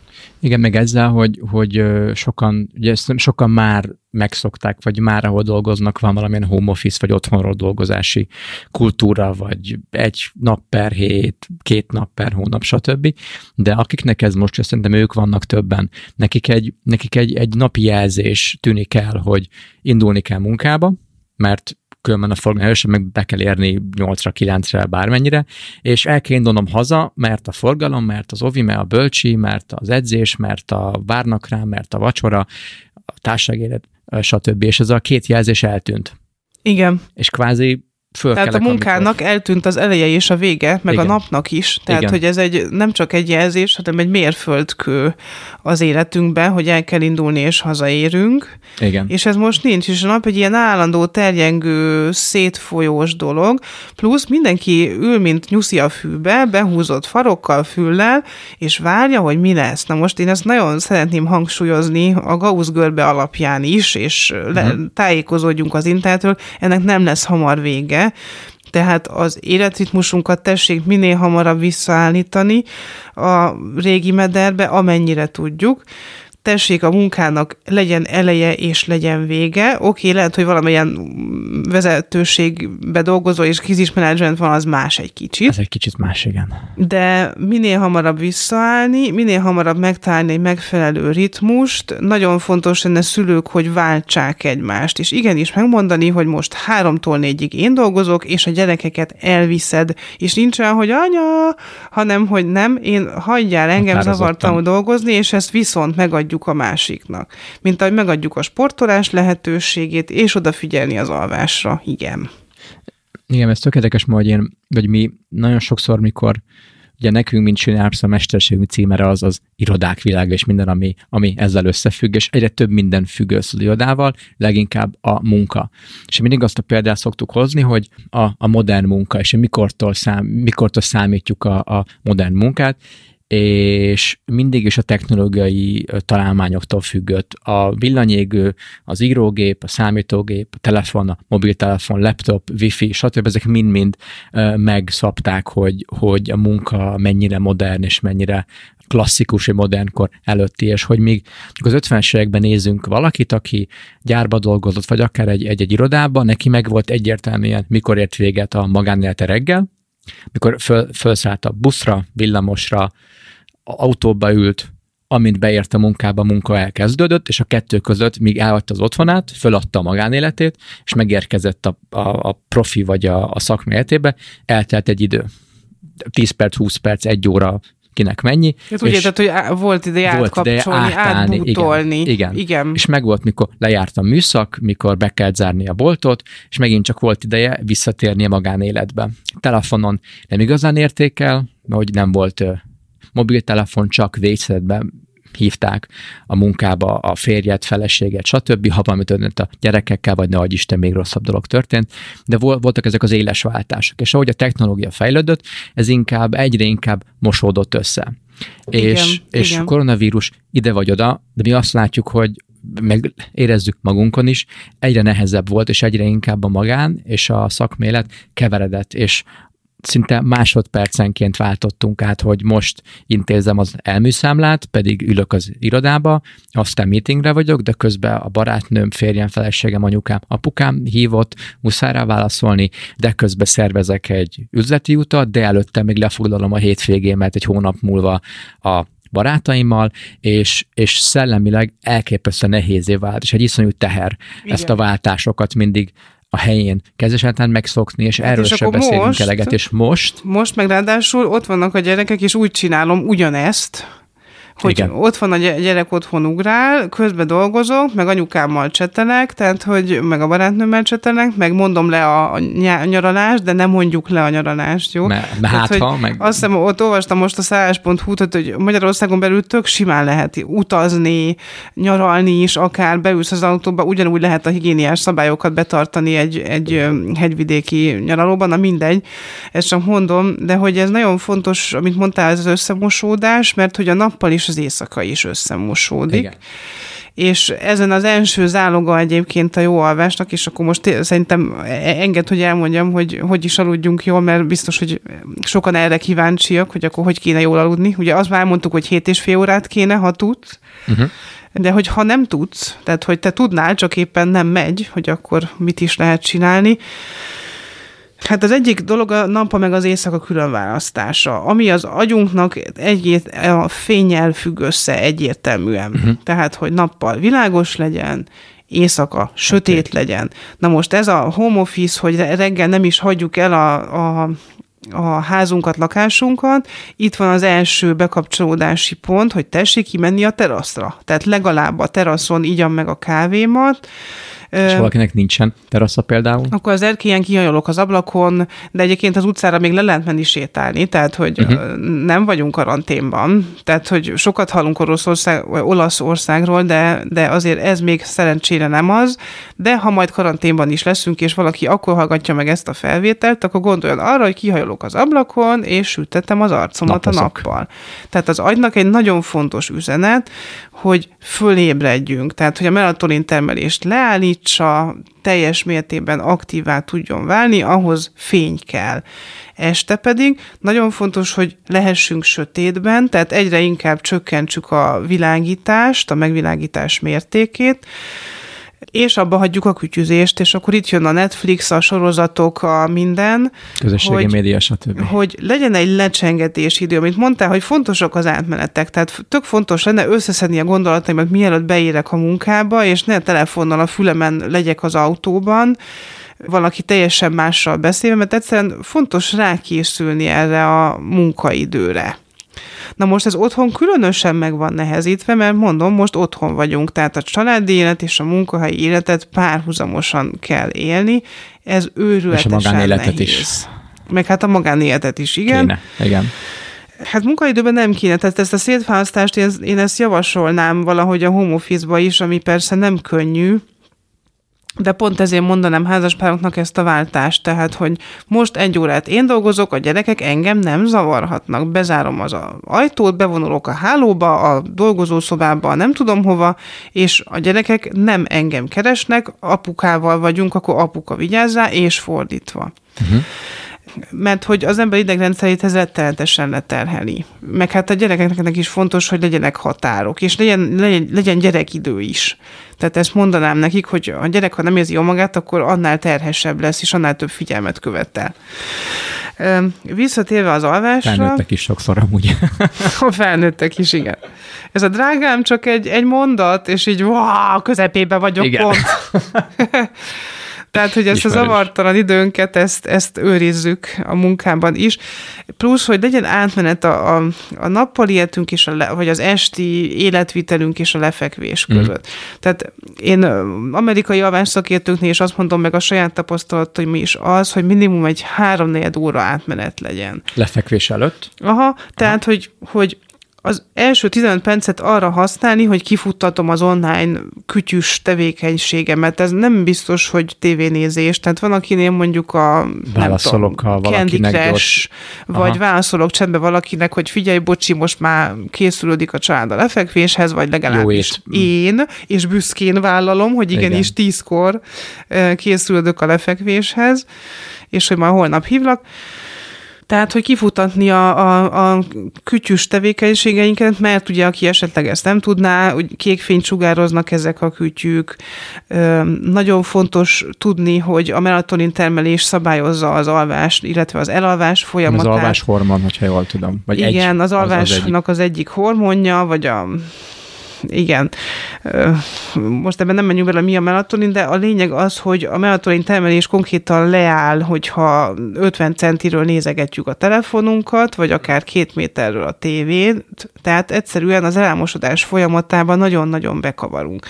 Igen, meg ezzel, hogy, hogy sokan, ugye sokan már megszokták, vagy már ahol dolgoznak, van valamilyen home office, vagy otthonról dolgozási kultúra, vagy egy nap per hét, két nap per hónap, stb. De akiknek ez most, szerintem ők vannak többen, nekik egy, nekik egy, egy napi jelzés tűnik el, hogy indulni kell munkába, mert különben a forgalom először meg be kell érni 8-ra, 9-re, bármennyire, és el kell indulnom haza, mert a forgalom, mert az ovi, mert a bölcsi, mert az edzés, mert a várnak rám, mert a vacsora, a társágélet, stb. És ez a két jelzés eltűnt. Igen. És kvázi föl Tehát a munkának amikor... eltűnt az eleje és a vége, meg Igen. a napnak is. Tehát, Igen. hogy ez egy nem csak egy jelzés, hanem egy mérföldkő az életünkben, hogy el kell indulni és hazaérünk. Igen. És ez most nincs, és a nap egy ilyen állandó, terjengő, szétfolyós dolog, plusz mindenki ül, mint nyuszi a fűbe, behúzott farokkal, füllel, és várja, hogy mi lesz. Na most én ezt nagyon szeretném hangsúlyozni a Gauss görbe alapján is, és uh-huh. le, mhm. tájékozódjunk az internetről, ennek nem lesz hamar vége tehát az életritmusunkat tessék minél hamarabb visszaállítani a régi mederbe, amennyire tudjuk, tessék a munkának legyen eleje és legyen vége. Oké, lehet, hogy valamilyen vezetőségbe dolgozó és krízismenedzsment van, az más egy kicsit. Ez egy kicsit más, igen. De minél hamarabb visszaállni, minél hamarabb megtalálni egy megfelelő ritmust, nagyon fontos lenne szülők, hogy váltsák egymást, és igenis megmondani, hogy most háromtól négyig én dolgozok, és a gyerekeket elviszed, és nincs olyan, hogy anya, hanem, hogy nem, én hagyjál engem zavartanul dolgozni, és ezt viszont megadjuk megadjuk a másiknak. Mint ahogy megadjuk a sportolás lehetőségét, és odafigyelni az alvásra. Igen. Igen, ez tökéletes, hogy én, vagy mi nagyon sokszor, mikor ugye nekünk, mint Csinálsz, a mesterségünk címere az az irodák világa, és minden, ami, ami ezzel összefügg, és egyre több minden függ össze az irodával, leginkább a munka. És mindig azt a példát szoktuk hozni, hogy a, a modern munka, és mikortól, szám, mikortól számítjuk a, a modern munkát, és mindig is a technológiai találmányoktól függött. A villanyégő, az írógép, a számítógép, a telefon, a mobiltelefon, laptop, wifi, stb. ezek mind-mind megszabták, hogy, hogy a munka mennyire modern és mennyire klasszikus, egy modernkor előtti, és hogy még az 50-es években nézünk valakit, aki gyárba dolgozott, vagy akár egy, egy, egy irodában, neki meg volt egyértelműen, mikor ért véget a magánélete reggel, mikor föl, fölszállt a buszra, villamosra, autóba ült, amint beért a munkába, a munka elkezdődött, és a kettő között, míg elhagyta az otthonát, föladta a magánéletét, és megérkezett a, a, a profi vagy a, a szakma életébe, eltelt egy idő. 10 perc, 20 perc, egy óra kinek mennyi. Ez úgy érted, hogy volt ideje átkapcsolni, ideje átállni. Igen, igen. igen. És meg volt, mikor lejárt a műszak, mikor be kellett zárni a boltot, és megint csak volt ideje visszatérni a magánéletbe. Telefonon nem igazán értékel, hogy nem volt mobiltelefon, csak vészedben hívták a munkába a férjet, feleséget, stb., ha valami történt a gyerekekkel, vagy ne adj Isten, még rosszabb dolog történt, de voltak ezek az éles váltások. És ahogy a technológia fejlődött, ez inkább egyre inkább mosódott össze. Igen, és, és igen. koronavírus ide vagy oda, de mi azt látjuk, hogy meg érezzük magunkon is, egyre nehezebb volt, és egyre inkább a magán és a szakmélet keveredett, és szinte másodpercenként váltottunk át, hogy most intézem az elműszámlát, pedig ülök az irodába, aztán meetingre vagyok, de közben a barátnőm, férjem, feleségem, anyukám, apukám hívott, muszáj rá válaszolni, de közben szervezek egy üzleti utat, de előtte még lefoglalom a hétvégémet egy hónap múlva a barátaimmal, és, és szellemileg elképesztően nehézé vált, és egy iszonyú teher Igen. ezt a váltásokat mindig a helyén kezdesetlen megszokni, és hát erről és sem beszélünk most, eleget, és most... Most meg ráadásul ott vannak a gyerekek, és úgy csinálom ugyanezt, hogy Igen. ott van a gy- gyerek otthon ugrál, közben dolgozok, meg anyukámmal csetelek, tehát hogy meg a barátnőmmel csetelek, meg mondom le a, nyaralást, de nem mondjuk le a nyaralást, jó? Mert Tehát, hát ha, meg... Azt hiszem, ott olvastam most a szállás.hu, tehát, hogy Magyarországon belül tök simán lehet utazni, nyaralni is, akár beülsz az autóba, ugyanúgy lehet a higiéniás szabályokat betartani egy, egy hegyvidéki nyaralóban, na mindegy, ezt csak mondom, de hogy ez nagyon fontos, amit mondtál, ez az összemosódás, mert hogy a nappal is az éjszaka is összemosódik. Igen. És ezen az első záloga egyébként a jó alvásnak, és akkor most szerintem e- enged, hogy elmondjam, hogy hogy is aludjunk jól, mert biztos, hogy sokan erre kíváncsiak, hogy akkor hogy kéne jól aludni. Ugye azt már mondtuk, hogy 7 és fél órát kéne, ha tudsz, Uh-huh. de hogy ha nem tudsz, tehát hogy te tudnál, csak éppen nem megy, hogy akkor mit is lehet csinálni, Hát az egyik dolog a nappal meg az éjszaka különválasztása, ami az agyunknak egy a fényel függ össze egyértelműen. Uh-huh. Tehát, hogy nappal világos legyen, éjszaka sötét okay. legyen. Na most ez a home office, hogy reggel nem is hagyjuk el a, a a házunkat, lakásunkat, itt van az első bekapcsolódási pont, hogy tessék kimenni a teraszra. Tehát legalább a teraszon igyam meg a kávémat, És valakinek nincsen terasza például? akkor az erkélyen kihajolok az ablakon, de egyébként az utcára még le lehet menni sétálni, tehát hogy uh-huh. nem vagyunk karanténban, tehát hogy sokat hallunk Oroszország, Olaszországról, de, de azért ez még szerencsére nem az, de ha majd karanténban is leszünk, és valaki akkor hallgatja meg ezt a felvételt, akkor gondoljon arra, hogy kihajolok az ablakon, és sütetem az arcomat Napozok. a nappal. Tehát az agynak egy nagyon fontos üzenet, hogy fölébredjünk, tehát hogy a melatonin termelést leállítsa, teljes mértékben aktívá tudjon válni, ahhoz fény kell. Este pedig nagyon fontos, hogy lehessünk sötétben, tehát egyre inkább csökkentsük a világítást, a megvilágítás mértékét, és abba hagyjuk a kütyüzést, és akkor itt jön a Netflix, a sorozatok, a minden, Közösségi hogy- média, stb. hogy legyen egy lecsengetési idő, amit mondtál, hogy fontosak az átmenetek, tehát tök fontos lenne összeszedni a gondolataimat, mielőtt beérek a munkába, és ne telefonnal a fülemen legyek az autóban, valaki teljesen mással beszélve, mert egyszerűen fontos rákészülni erre a munkaidőre. Na most ez otthon különösen meg van nehezítve, mert mondom, most otthon vagyunk, tehát a családi élet és a munkahelyi életet párhuzamosan kell élni, ez őrületesen magánéletet nehéz. is. Meg hát a magánéletet is, igen. Kéne. Igen. Hát munkaidőben nem kéne, tehát ezt a szétválasztást én, én ezt javasolnám valahogy a home office-ba is, ami persze nem könnyű, de pont ezért mondanám házaspároknak ezt a váltást, tehát, hogy most egy órát én dolgozok, a gyerekek engem nem zavarhatnak. Bezárom az a ajtót, bevonulok a hálóba, a dolgozószobába, nem tudom hova, és a gyerekek nem engem keresnek, apukával vagyunk, akkor apuka vigyázzá, és fordítva. Uh-huh mert hogy az ember idegrendszerét ez rettenetesen leterheli. Meg hát a gyerekeknek is fontos, hogy legyenek határok, és legyen, legyen, legyen gyerekidő is. Tehát ezt mondanám nekik, hogy a gyerek, ha nem érzi jól magát, akkor annál terhesebb lesz, és annál több figyelmet követel. Visszatérve az alvásra... Felnőttek is sokszor amúgy. A felnőttek is, igen. Ez a drágám csak egy, egy mondat, és így wow, közepébe vagyok Igen. pont. Tehát, hogy ezt Ismerős. a zavartalan időnket, ezt, ezt őrizzük a munkában is. Plusz, hogy legyen átmenet a, a, a nappali életünk és a le, vagy az esti életvitelünk és a lefekvés Mhm. között. Tehát én amerikai alvásszakértőknél is azt mondom meg a saját tapasztalataim is az, hogy minimum egy három óra átmenet legyen. Lefekvés előtt. Aha, tehát, hogy, hogy az első 15 percet arra használni, hogy kifuttatom az online kütyűs tevékenységemet. Ez nem biztos, hogy tévénézés. Tehát van, akinél mondjuk a nem Válaszolok, tudom, ha Candy Crush, gyors- vagy Aha. válaszolok csendbe valakinek, hogy figyelj, bocsi, most már készülődik a család a lefekvéshez, vagy legalábbis ét. én, és büszkén vállalom, hogy igenis Igen. tízkor eh, készülődök a lefekvéshez, és hogy már holnap hívlak. Tehát, hogy kifutatni a, a, a kütyűs tevékenységeinket, mert ugye aki esetleg ezt nem tudná, hogy kék fényt sugároznak ezek a kütyűk. Ö, nagyon fontos tudni, hogy a melatonin termelés szabályozza az alvást, illetve az elalvás Az folyamatát. alvás hormon, hogyha jól tudom. Vagy Igen, egy, az egyik. alvásnak az, egyik hormonja, vagy a igen. Most ebben nem menjünk bele, mi a melatonin, de a lényeg az, hogy a melatonin termelés konkrétan leáll, hogyha 50 centiről nézegetjük a telefonunkat, vagy akár két méterről a tévét, tehát egyszerűen az elámosodás folyamatában nagyon-nagyon bekavarunk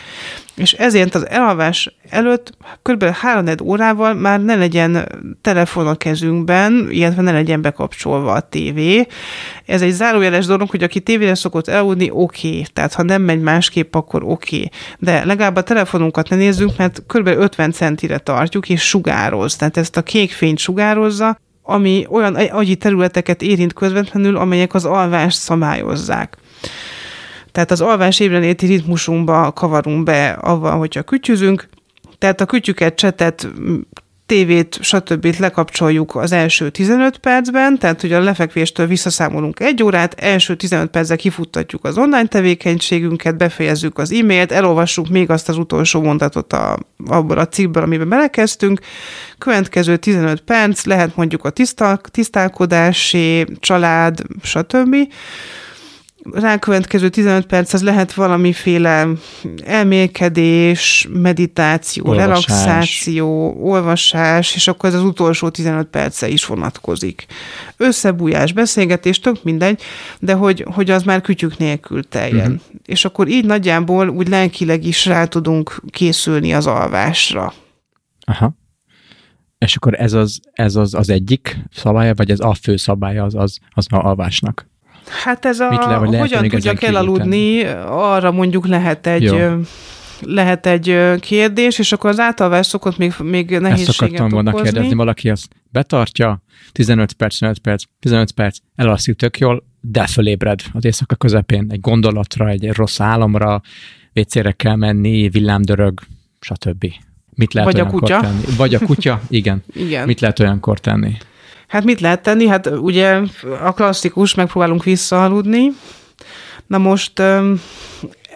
és ezért az elalvás előtt kb. 3 órával már ne legyen telefon a kezünkben, illetve ne legyen bekapcsolva a tévé. Ez egy zárójeles dolog, hogy aki tévére szokott elaludni, oké, okay. tehát ha nem megy másképp, akkor oké. Okay. De legalább a telefonunkat ne nézzünk, mert kb. 50 centire tartjuk, és sugároz. Tehát ezt a kék fényt sugározza, ami olyan agyi területeket érint közvetlenül, amelyek az alvást szabályozzák. Tehát az alvás ébrenéti ritmusunkba kavarunk be avval, hogyha kütyüzünk, tehát a kütyüket, csetet, tévét, stb. lekapcsoljuk az első 15 percben, tehát hogy a lefekvéstől visszaszámolunk egy órát, első 15 percben kifuttatjuk az online tevékenységünket, befejezzük az e-mailt, elolvassuk még azt az utolsó mondatot a, abból a cikkből, amiben belekezdtünk, következő 15 perc lehet mondjuk a tisztal, tisztálkodási, család, stb rákövetkező 15 perc az lehet valamiféle elmélkedés, meditáció, olvasás. relaxáció, olvasás, és akkor ez az utolsó 15 perce is vonatkozik. Összebújás, beszélgetés, tök mindegy, de hogy, hogy az már kütyük nélkül teljen. Uh-huh. És akkor így nagyjából úgy lelkileg is rá tudunk készülni az alvásra. Aha. És akkor ez az, ez az, az egyik szabálya, vagy ez a fő szabálya az, az, az alvásnak? Hát ez a, Mit le, hogy hogyan tudjak elaludni, arra mondjuk lehet egy... Jó lehet egy kérdés, és akkor az általvás szokott még, még nehézséget Ezt akartam volna okozni. kérdezni, valaki azt betartja, 15 perc, 15 perc, 15 perc, elalszik tök jól, de fölébred az éjszaka közepén egy gondolatra, egy rossz álomra, vécére kell menni, villámdörög, stb. Mit lehet Vagy a kutya. tenni? Vagy a kutya, igen. igen. Mit lehet olyankor tenni? Hát mit lehet tenni? Hát ugye a klasszikus, megpróbálunk visszaaludni. Na most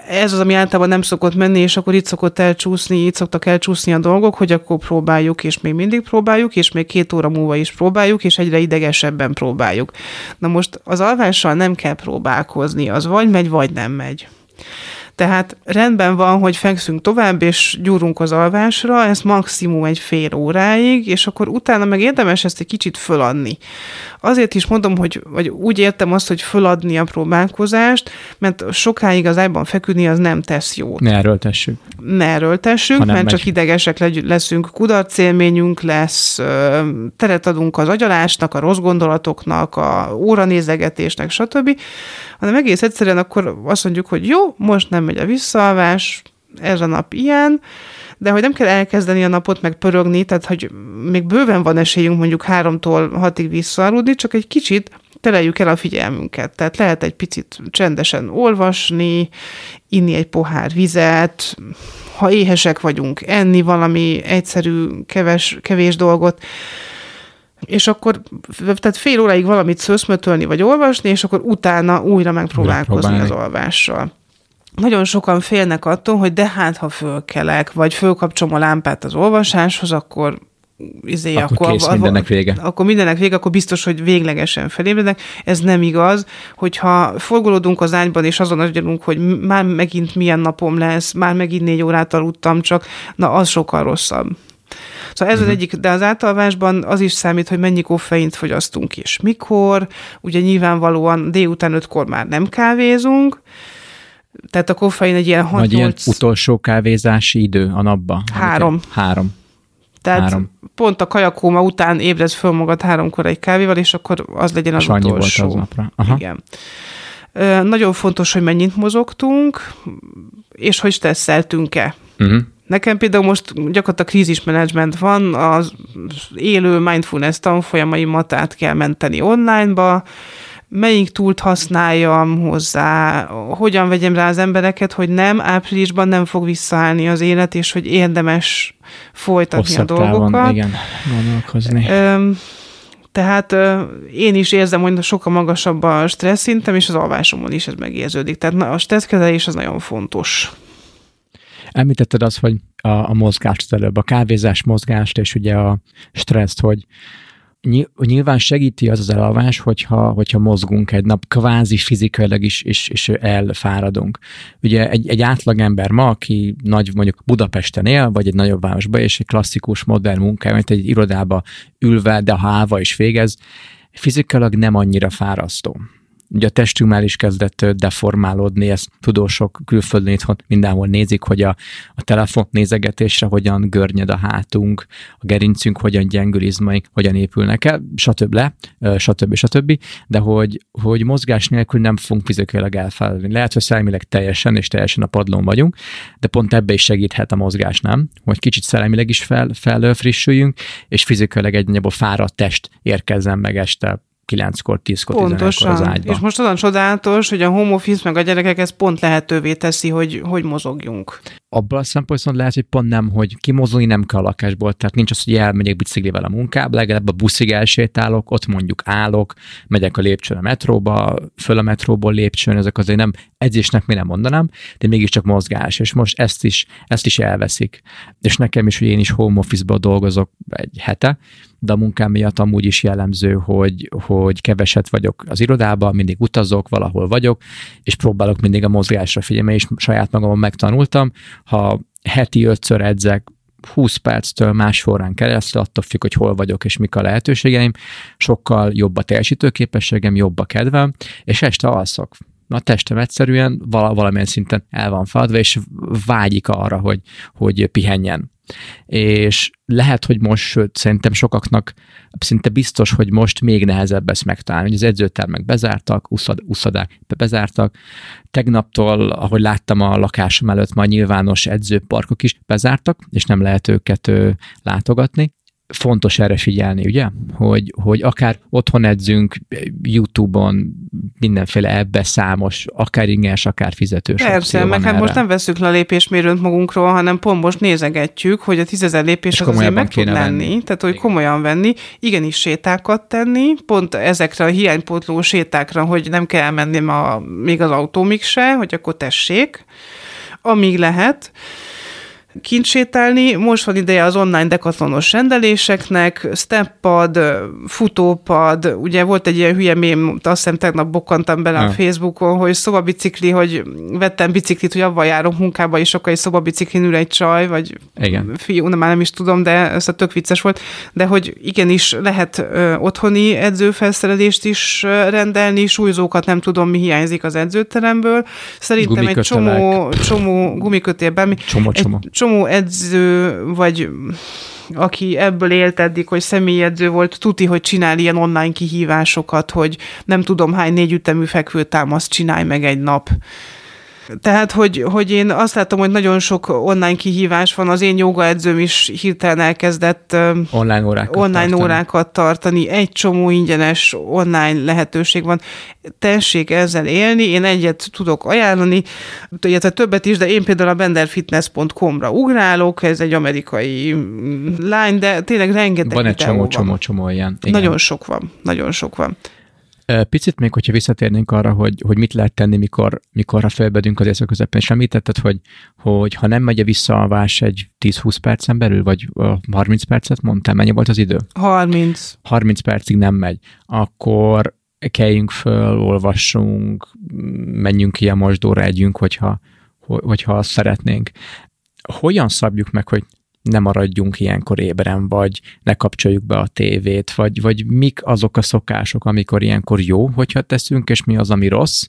ez az, ami általában nem szokott menni, és akkor itt szokott elcsúszni, itt szoktak elcsúszni a dolgok, hogy akkor próbáljuk, és még mindig próbáljuk, és még két óra múlva is próbáljuk, és egyre idegesebben próbáljuk. Na most az alvással nem kell próbálkozni, az vagy megy, vagy nem megy. Tehát rendben van, hogy fekszünk tovább, és gyúrunk az alvásra, ez maximum egy fél óráig, és akkor utána meg érdemes ezt egy kicsit föladni. Azért is mondom, hogy vagy úgy értem azt, hogy föladni a próbálkozást, mert sokáig az ágyban feküdni az nem tesz jót. Ne erőltessük. Ne erőltessük, mert megy. csak idegesek leszünk, kudarcélményünk lesz, teret adunk az agyalásnak, a rossz gondolatoknak, a óranézegetésnek, stb hanem egész egyszerűen akkor azt mondjuk, hogy jó, most nem megy a visszaalvás, ez a nap ilyen, de hogy nem kell elkezdeni a napot meg pörögni, tehát hogy még bőven van esélyünk mondjuk háromtól hatig visszaaludni, csak egy kicsit tereljük el a figyelmünket. Tehát lehet egy picit csendesen olvasni, inni egy pohár vizet, ha éhesek vagyunk, enni valami egyszerű, keves, kevés dolgot, és akkor tehát fél óráig valamit szőszmötölni vagy olvasni, és akkor utána újra megpróbálkozni az olvással. Nagyon sokan félnek attól, hogy de hát, ha fölkelek, vagy fölkapcsolom a lámpát az olvasáshoz, akkor izé, akkor, akkor kész, mindennek vége. Akkor mindennek vége, akkor biztos, hogy véglegesen felébrednek. Ez nem igaz, hogyha forgolódunk az ágyban, és azon agyalunk, hogy már megint milyen napom lesz, már megint négy órát aludtam, csak na, az sokkal rosszabb. Szóval ez uh-huh. az mhm. egyik, de az általvásban az is számít, hogy mennyi koffeint fogyasztunk és mikor. Ugye nyilvánvalóan délután ötkor már nem kávézunk, tehát a koffein egy ilyen 6 Vagy ilyen utolsó kávézási idő a napba? Három. Három. Tehát három. pont a kajakóma után ébredsz föl magad háromkor egy kávéval, és akkor az legyen az Sanyi utolsó. Volt az napra. Aha. Igen. Nagyon fontos, hogy mennyit mozogtunk, és hogy stresszeltünk-e. Uh-huh. Nekem például most gyakorlatilag krízismenedzsment van, az élő mindfulness tanfolyamaimat át kell menteni onlineba, melyik túlt használjam hozzá, hogyan vegyem rá az embereket, hogy nem, áprilisban nem fog visszaállni az élet, és hogy érdemes folytatni Hosszabb a dolgokat. Távon, igen, gondolkozni. Tehát én is érzem, hogy sokkal magasabb a stressz szintem, és az alvásomon is ez megérződik. Tehát a stresszkezelés az nagyon fontos. Említetted azt, hogy a, a mozgást előbb, a kávézás mozgást, és ugye a stresszt, hogy nyilván segíti az az elalvás, hogyha, hogyha mozgunk egy nap, kvázi fizikailag is, is, is elfáradunk. Ugye egy, egy átlagember ma, aki nagy mondjuk Budapesten él, vagy egy nagyobb városban, és egy klasszikus, modern munkája, mint egy irodába ülve, de hálva is végez, fizikailag nem annyira fárasztó ugye a testünk már is kezdett deformálódni, ezt tudósok külföldön itthon mindenhol nézik, hogy a, a telefon nézegetésre hogyan görnyed a hátunk, a gerincünk hogyan gyengül izmaink, hogyan épülnek el, stb. le, stb. stb. De hogy, hogy mozgás nélkül nem fogunk fizikailag elfáradni. Lehet, hogy szellemileg teljesen és teljesen a padlón vagyunk, de pont ebbe is segíthet a mozgás, nem? Hogy kicsit szellemileg is fel, felfrissüljünk, és fizikailag egy nagyobb fáradt test érkezzen meg este 9-kor, 10-kor, Pontosan. az ágyba. És most olyan csodálatos, hogy a home office meg a gyerekek ez pont lehetővé teszi, hogy, hogy mozogjunk. Abban a szempontból lehet, hogy pont nem, hogy kimozogni nem kell a lakásból, tehát nincs az, hogy elmegyek biciklivel a munkába, legalább a buszig elsétálok, ott mondjuk állok, megyek a lépcsőn a metróba, föl a metróból lépcsőn, ezek azért nem edzésnek mi nem mondanám, de mégiscsak mozgás, és most ezt is, ezt is elveszik. És nekem is, hogy én is home office-ba dolgozok egy hete, de a munkám miatt amúgy is jellemző, hogy, hogy keveset vagyok az irodában, mindig utazok, valahol vagyok, és próbálok mindig a mozgásra figyelni, és saját magamon megtanultam, ha heti ötször edzek, 20 perctől másfél órán keresztül, attól függ, hogy hol vagyok és mik a lehetőségeim, sokkal jobb a teljesítőképességem, jobb a kedvem, és este alszok a testem egyszerűen val- valamilyen szinten el van fadva, és vágyik arra, hogy, hogy pihenjen. És lehet, hogy most, sőt, szerintem sokaknak szinte biztos, hogy most még nehezebb ezt megtalálni. Az edzőtermek bezártak, uszad, uszadák bezártak. Tegnaptól, ahogy láttam a lakásom előtt, ma nyilvános edzőparkok is bezártak, és nem lehet őket látogatni fontos erre figyelni, ugye? Hogy, hogy akár otthon edzünk, YouTube-on, mindenféle ebbe számos, akár ingyenes, akár fizetős. Persze, meg hát most nem veszük le a lépésmérőt magunkról, hanem pont most nézegetjük, hogy a tízezer lépés az azért meg tud lenni, venni. tehát hogy komolyan venni, igenis sétákat tenni, pont ezekre a hiánypótló sétákra, hogy nem kell menni a, még az autómig se, hogy akkor tessék, amíg lehet kint sétálni. Most van ideje az online dekatlonos rendeléseknek, steppad, futópad, ugye volt egy ilyen hülye mém, azt hiszem tegnap bokkantam bele a Facebookon, hogy szobabicikli, hogy vettem biciklit, hogy avval járok munkába, és sokkal egy szobabiciklin ül egy csaj, vagy Igen. fiú, nem, már nem is tudom, de ez a tök vicces volt, de hogy igenis lehet ö, otthoni edzőfelszerelést is rendelni, súlyzókat nem tudom, mi hiányzik az edzőteremből. Szerintem egy csomó, csomó gumikötél, bármi, csomó, csomó. Egy csomó edző, vagy aki ebből élt eddig, hogy személyedző volt, tuti, hogy csinál ilyen online kihívásokat, hogy nem tudom hány négy ütemű fekvőtámaszt csinálj meg egy nap. Tehát, hogy, hogy én azt látom, hogy nagyon sok online kihívás van. Az én jogaedzőm is hirtelen elkezdett online órákat, online tartani. órákat tartani. Egy csomó ingyenes online lehetőség van. Tessék ezzel élni. Én egyet tudok ajánlani, illetve többet is, de én például a benderfitness.com-ra ugrálok, ez egy amerikai lány, de tényleg rengeteg Van egy csomó, csomó, csomó ilyen. Igen. Nagyon sok van, nagyon sok van. Picit még, hogyha visszatérnénk arra, hogy, hogy mit lehet tenni, mikor, mikor a felbedünk az éjszaka közepén, és említetted, hogy, hogy ha nem megy a visszaalvás egy 10-20 percen belül, vagy 30 percet mondtál, mennyi volt az idő? 30. 30 percig nem megy, akkor keljünk föl, olvassunk, menjünk ki a mosdóra, együnk, hogyha, hogyha azt szeretnénk. Hogyan szabjuk meg, hogy ne maradjunk ilyenkor ébren, vagy ne kapcsoljuk be a tévét, vagy, vagy mik azok a szokások, amikor ilyenkor jó, hogyha teszünk, és mi az, ami rossz,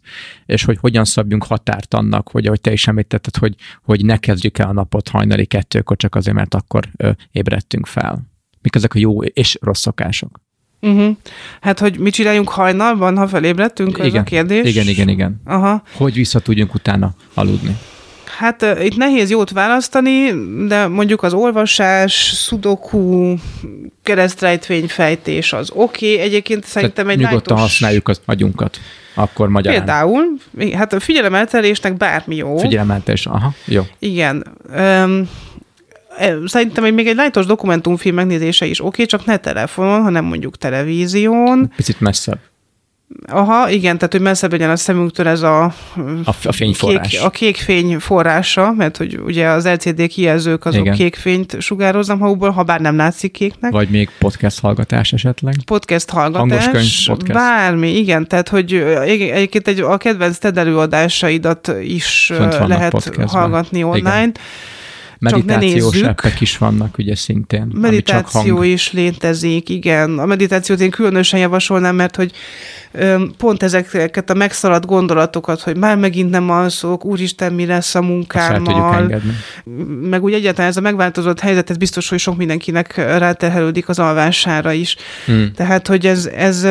és hogy hogyan szabjunk határt annak, hogy ahogy te is említetted, hogy, hogy ne kezdjük el a napot hajnali kettőkor, csak azért, mert akkor ö, ébredtünk fel. Mik ezek a jó és rossz szokások? Uh-huh. Hát, hogy mit csináljunk hajnalban, ha felébredtünk, igen, ez a kérdés? Igen, igen, igen. Aha. Hogy vissza tudjunk utána aludni? Hát itt nehéz jót választani, de mondjuk az olvasás, sudoku, keresztrejtvényfejtés az oké. Okay. Egyébként szerintem egy Nyugodtan lájtos... használjuk az agyunkat. Akkor magyarán. Például, hát a figyelemeltelésnek bármi jó. Figyelemeltelés, aha, jó. Igen. Um, Szerintem még egy lájtos dokumentumfilm megnézése is oké, okay, csak ne telefonon, hanem mondjuk televízión. Picit messzebb. Aha, igen, tehát hogy messzebb legyen a szemünktől ez a, a, a fényforrás. Kék, a kék fény forrása, mert hogy ugye az LCD kijelzők azok igen. kék fényt sugároznak magukból, ha bár nem látszik kéknek. Vagy még podcast hallgatás esetleg. Podcast hallgatás. Könyv, podcast. Bármi, igen, tehát hogy egyébként egy, a kedvenc TED előadásaidat is lehet hallgatni online. Igen Meditációs appek is vannak, ugye szintén. Meditáció hang... is létezik, igen. A meditációt én különösen javasolnám, mert hogy pont ezeket a megszaladt gondolatokat, hogy már megint nem alszok, úristen, mi lesz a munkámmal. Meg úgy egyáltalán ez a megváltozott helyzet, ez biztos, hogy sok mindenkinek ráterhelődik az alvására is. Hmm. Tehát, hogy ez, ez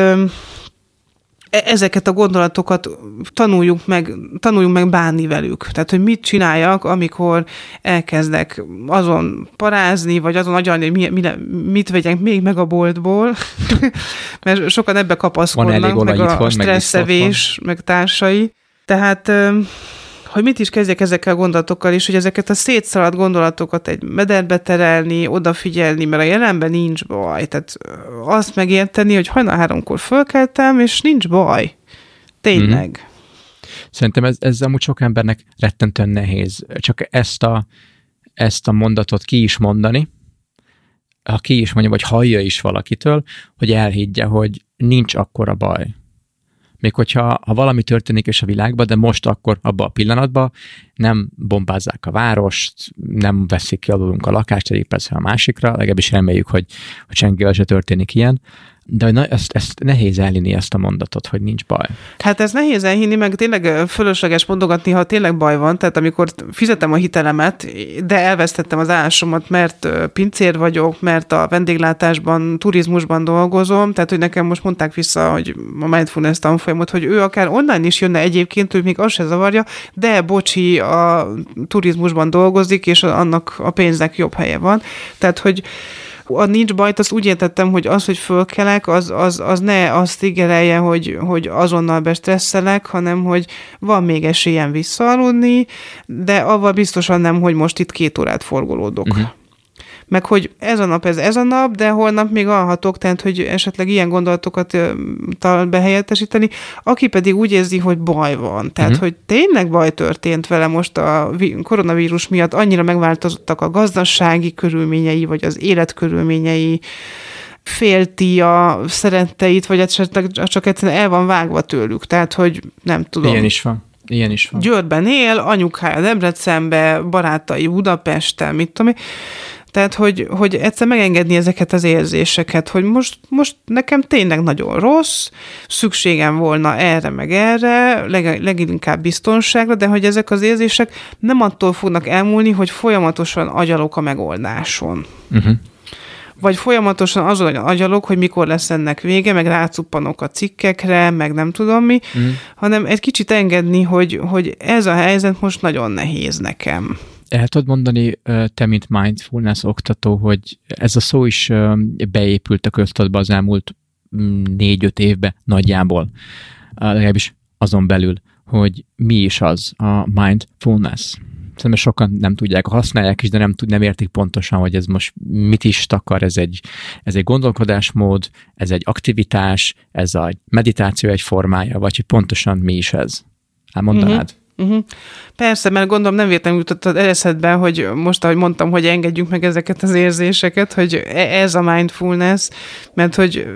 ezeket a gondolatokat tanuljuk meg, tanuljunk meg bánni velük. Tehát, hogy mit csináljak, amikor elkezdek azon parázni, vagy azon agyalni, hogy mi, mi, mit vegyek még meg a boltból, mert sokan ebbe kapaszkodnak, meg a stresszevés, meg társai. Tehát hogy mit is kezdjek ezekkel a gondolatokkal is, hogy ezeket a szétszaladt gondolatokat egy mederbe terelni, odafigyelni, mert a jelenben nincs baj. Tehát azt megérteni, hogy hajnal háromkor fölkeltem, és nincs baj. Tényleg. Mm-hmm. Szerintem ez, ez amúgy sok embernek rettentően nehéz. Csak ezt a, ezt a mondatot ki is mondani, ha ki is mondja, vagy hallja is valakitől, hogy elhiggye, hogy nincs akkora baj még hogyha ha valami történik is a világban, de most akkor abban a pillanatban nem bombázzák a várost, nem veszik ki alulunk a lakást egyik persze a másikra, legalábbis reméljük, hogy, hogy senkivel se történik ilyen, de na, ezt, ezt nehéz elhinni ezt a mondatot, hogy nincs baj. Hát ez nehéz elhinni, meg tényleg fölösleges mondogatni, ha tényleg baj van. Tehát amikor fizetem a hitelemet, de elvesztettem az állásomat, mert pincér vagyok, mert a vendéglátásban, turizmusban dolgozom, tehát hogy nekem most mondták vissza, hogy a mindfulness tanfolyamot, hogy ő akár online is jönne egyébként, hogy még az se zavarja, de bocsi, a turizmusban dolgozik, és annak a pénznek jobb helye van. Tehát, hogy a nincs bajt, azt úgy értettem, hogy az, hogy fölkelek, az, az, az ne azt ígérelje, hogy, hogy azonnal bestresszelek, hanem hogy van még esélyem visszaaludni, de avval biztosan nem, hogy most itt két órát forgolódok. Uh-huh meg hogy ez a nap, ez ez a nap, de holnap még alhatok, tehát hogy esetleg ilyen gondolatokat tal behelyettesíteni, aki pedig úgy érzi, hogy baj van. Tehát, uh-huh. hogy tényleg baj történt vele most a koronavírus miatt, annyira megváltozottak a gazdasági körülményei, vagy az életkörülményei, félti a szeretteit, vagy esetleg csak egyszerűen el van vágva tőlük. Tehát, hogy nem tudom. Ilyen is van. Ilyen is van. Győrben él, anyukája Debrecenbe, barátai Budapesten, mit tudom én. Tehát, hogy, hogy egyszer megengedni ezeket az érzéseket, hogy most, most nekem tényleg nagyon rossz, szükségem volna erre meg erre, leg, leginkább biztonságra, de hogy ezek az érzések nem attól fognak elmúlni, hogy folyamatosan agyalok a megoldáson. Uh-huh vagy folyamatosan azon agyalok, hogy mikor lesz ennek vége, meg rácuppanok a cikkekre, meg nem tudom mi, mm. hanem egy kicsit engedni, hogy, hogy ez a helyzet most nagyon nehéz nekem. El tudod mondani, te, mint mindfulness oktató, hogy ez a szó is beépült a köztudatba az elmúlt mm, négy-öt évbe nagyjából, legalábbis azon belül, hogy mi is az a mindfulness. Szerintem sokan nem tudják, használják is, de nem, tud, nem értik pontosan, hogy ez most mit is takar, ez egy, ez egy gondolkodásmód, ez egy aktivitás, ez a meditáció egy formája, vagy hogy pontosan mi is ez. Elmondanád? Uh-huh. Uh-huh. Persze, mert gondolom nem véletlenül jutott az eszedbe, hogy most, ahogy mondtam, hogy engedjünk meg ezeket az érzéseket, hogy e- ez a mindfulness, mert hogy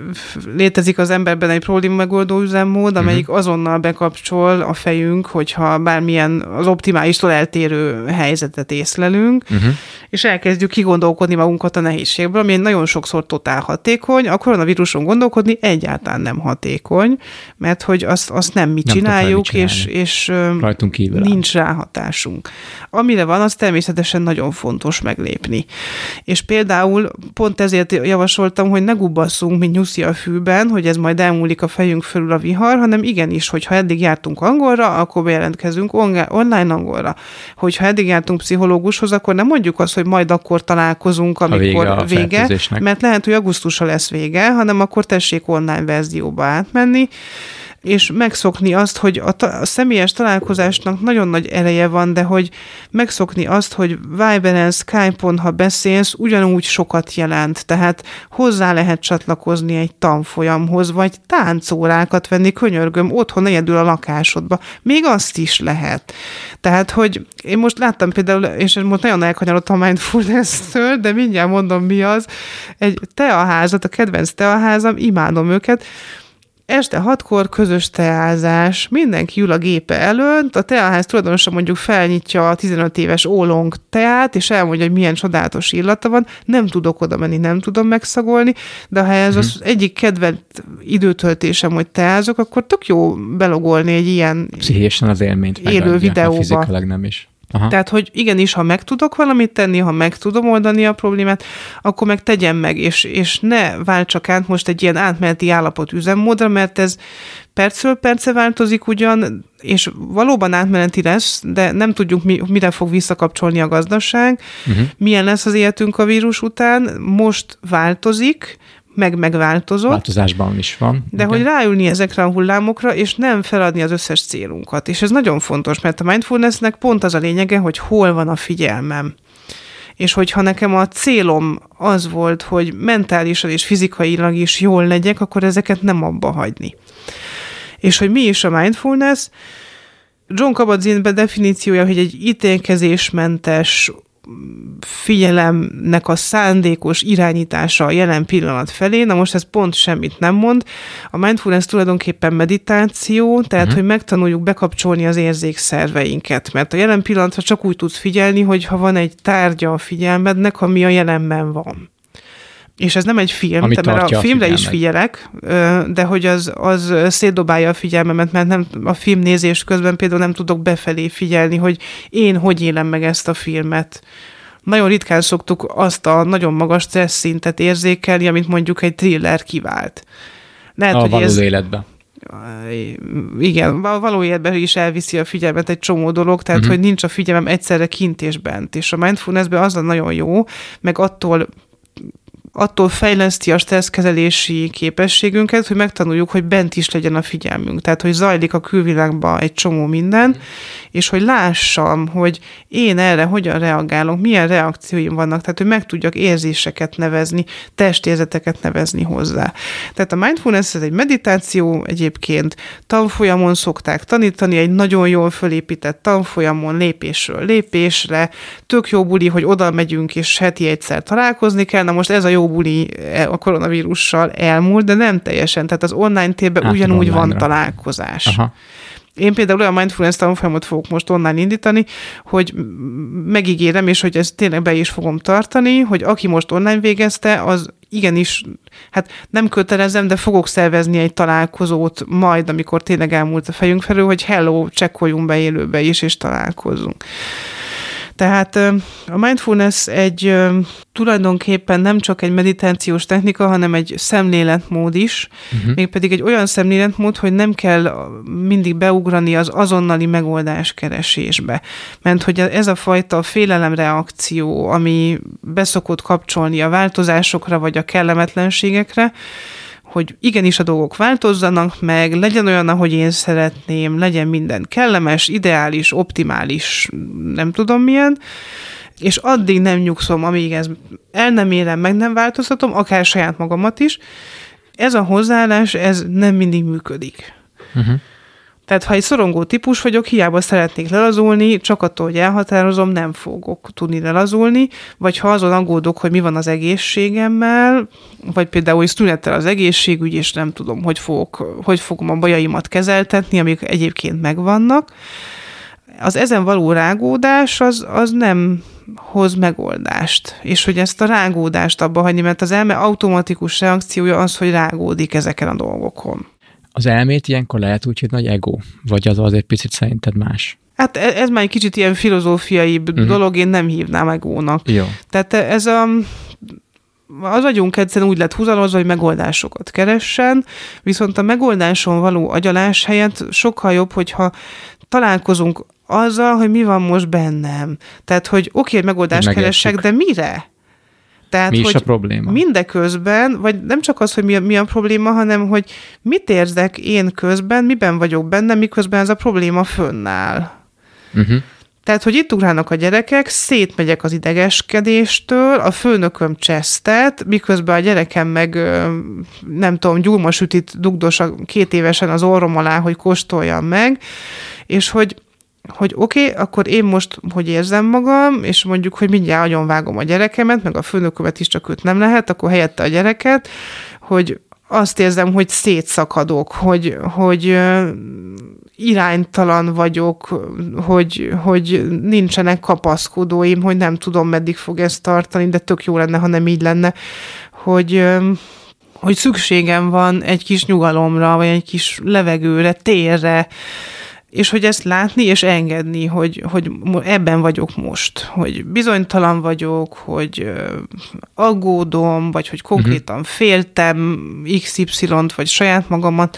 létezik az emberben egy probléma megoldó üzemmód, amelyik uh-huh. azonnal bekapcsol a fejünk, hogyha bármilyen az optimálistól eltérő helyzetet észlelünk, uh-huh. és elkezdjük kigondolkodni magunkat a nehézségből, ami nagyon sokszor totál hatékony, a koronavíruson gondolkodni egyáltalán nem hatékony, mert hogy azt, azt nem mi nem csináljuk, és, és Rajtunk kívül nincs ráhatásunk. Amire van, az természetesen nagyon fontos meglépni. És például pont ezért javasoltam, hogy ne gubbasszunk, mint nyuszi a fűben, hogy ez majd elmúlik a fejünk fölül a vihar, hanem igenis, hogy ha eddig jártunk angolra, akkor bejelentkezünk online angolra. Hogyha eddig jártunk pszichológushoz, akkor nem mondjuk azt, hogy majd akkor találkozunk, amikor a vége, vége mert lehet, hogy augusztusra lesz vége, hanem akkor tessék online verzióba átmenni és megszokni azt, hogy a, ta- a személyes találkozásnak nagyon nagy ereje van, de hogy megszokni azt, hogy Viberen, Skype-on, ha beszélsz, ugyanúgy sokat jelent. Tehát hozzá lehet csatlakozni egy tanfolyamhoz, vagy táncórákat venni, könyörgöm, otthon egyedül a lakásodba. Még azt is lehet. Tehát, hogy én most láttam például, és most nagyon elkanyarodtam a mindfulness-től, de mindjárt mondom mi az, egy teaházat, a kedvenc teaházam, imádom őket, este hatkor közös teázás, mindenki ül a gépe előtt, a teaház tulajdonosa mondjuk felnyitja a 15 éves ólong teát, és elmondja, hogy milyen csodálatos illata van, nem tudok oda menni, nem tudom megszagolni, de ha ez az Mhm. egyik kedvelt időtöltésem, hogy teázok, akkor tök jó belogolni egy ilyen Pszichésen az élményt Élő megadja, videóba. Fizikailag nem is. Aha. Tehát, hogy igenis, ha meg tudok valamit tenni, ha meg tudom oldani a problémát, akkor meg tegyem meg, és, és ne váltsak át most egy ilyen átmeneti állapot üzemmódra, mert ez percről perce változik ugyan, és valóban átmeneti lesz, de nem tudjuk, mi, mire fog visszakapcsolni a gazdaság, Uh-huh. milyen lesz az életünk a vírus után. Most változik, meg megváltozott. Változásban is van. De hogy ráülni ezekre a hullámokra, és nem feladni az összes célunkat. És ez nagyon fontos, mert a mindfulnessnek pont az a lényege, hogy hol van a figyelmem. És hogyha nekem a célom az volt, hogy mentálisan és fizikailag is jól legyek, akkor ezeket nem abba hagyni. És hogy mi is a mindfulness? John Kabat-Zinn definíciója, hogy egy ítélkezésmentes figyelemnek a szándékos irányítása a jelen pillanat felé. Na most ez pont semmit nem mond. A mindfulness tulajdonképpen meditáció, tehát uh-huh. hogy megtanuljuk bekapcsolni az érzékszerveinket, mert a jelen pillanatra csak úgy tudsz figyelni, hogy ha van egy tárgya a figyelmednek, ami a jelenben van. És ez nem egy film, Ami de mert a a filmre is figyelek, de hogy az, az szétdobálja a figyelmemet, mert nem, a filmnézés közben például nem tudok befelé figyelni, hogy én hogy élem meg ezt a filmet. Nagyon ritkán szoktuk azt a nagyon magas stressz szintet érzékelni, amit mondjuk egy thriller kivált. Lehet, A hogy való ez, életbe. igen, a való életben is elviszi a figyelmet egy csomó dolog, tehát uh-huh. hogy nincs a figyelmem egyszerre kint és bent. És a mindfulnessben az a nagyon jó, meg attól attól fejleszti a stresszkezelési képességünket, hogy megtanuljuk, hogy bent is legyen a figyelmünk. Tehát, hogy zajlik a külvilágban egy csomó minden, és hogy lássam, hogy én erre hogyan reagálok, milyen reakcióim vannak, tehát, hogy meg tudjak érzéseket nevezni, testérzeteket nevezni hozzá. Tehát a mindfulness ez egy meditáció egyébként, tanfolyamon szokták tanítani, egy nagyon jól fölépített tanfolyamon lépésről lépésre, tök jó buli, hogy oda megyünk, és heti egyszer találkozni kell, na most ez a jó buli a koronavírussal elmúlt, de nem teljesen, tehát az online térben Átmegy ugyanúgy van találkozás. Aha. Én például olyan mindfulness tanfolyamot fogok most online indítani, hogy megígérem, és hogy ezt tényleg be is fogom tartani, hogy aki most online végezte, az igenis, hát nem kötelezem, de fogok szervezni egy találkozót majd, amikor tényleg elmúlt a fejünk felül, hogy hello, csekkoljunk be élőbe is, és találkozzunk. Tehát a mindfulness egy tulajdonképpen nem csak egy meditációs technika, hanem egy szemléletmód is, uh-huh. mégpedig egy olyan szemléletmód, hogy nem kell mindig beugrani az azonnali megoldás keresésbe. Mert hogy ez a fajta félelemreakció, ami beszokott kapcsolni a változásokra vagy a kellemetlenségekre, hogy igenis a dolgok változzanak meg, legyen olyan, ahogy én szeretném, legyen minden kellemes, ideális, optimális, nem tudom milyen, és addig nem nyugszom, amíg ez el nem élem, meg nem változtatom, akár saját magamat is. Ez a hozzáállás, ez nem mindig működik. Uh-huh. Tehát ha egy szorongó típus vagyok, hiába szeretnék lelazulni, csak attól, hogy elhatározom, nem fogok tudni lelazulni, vagy ha azon aggódok, hogy mi van az egészségemmel, vagy például, hogy szünetel az egészségügy, és nem tudom, hogy, fogok, hogy fogom a bajaimat kezeltetni, amik egyébként megvannak, az ezen való rágódás az, az nem hoz megoldást. És hogy ezt a rágódást abba hagyni, mert az elme automatikus reakciója az, hogy rágódik ezeken a dolgokon. Az elmét ilyenkor lehet úgy, hogy nagy ego, vagy az azért picit szerinted más? Hát e- ez már egy kicsit ilyen filozófiai uh-huh. dolog, én nem hívnám egónak. Jó. Tehát ez a, az agyunk egyszerűen úgy lett húzalozva, hogy megoldásokat keressen, viszont a megoldáson való agyalás helyett sokkal jobb, hogyha találkozunk azzal, hogy mi van most bennem. Tehát, hogy oké, okay, megoldást Hogy keressek, de mire? Tehát, mi is hogy a probléma? Mindeközben, vagy nem csak az, hogy mi a, mi a probléma, hanem hogy mit érzek én közben, miben vagyok benne, miközben ez a probléma fönnáll. Uh-huh. Tehát, hogy itt ugrálnak a gyerekek, szétmegyek az idegeskedéstől, a főnököm csesztet, miközben a gyerekem meg, nem tudom, gyulmasütit dugdos a két évesen az orrom alá, hogy kóstoljam meg, és hogy hogy oké, okay, akkor én most hogy érzem magam, és mondjuk, hogy mindjárt nagyon vágom a gyerekemet, meg a főnökömet is, csak őt nem lehet, akkor helyette a gyereket, hogy azt érzem, hogy szétszakadok, hogy, hogy iránytalan vagyok, hogy, hogy nincsenek kapaszkodóim, hogy nem tudom, meddig fog ezt tartani, de tök jó lenne, ha nem így lenne, hogy hogy szükségem van egy kis nyugalomra, vagy egy kis levegőre, térre, és hogy ezt látni és engedni, hogy, hogy ebben vagyok most, hogy bizonytalan vagyok, hogy aggódom, vagy hogy konkrétan uh-huh. féltem XY-t, vagy saját magamat,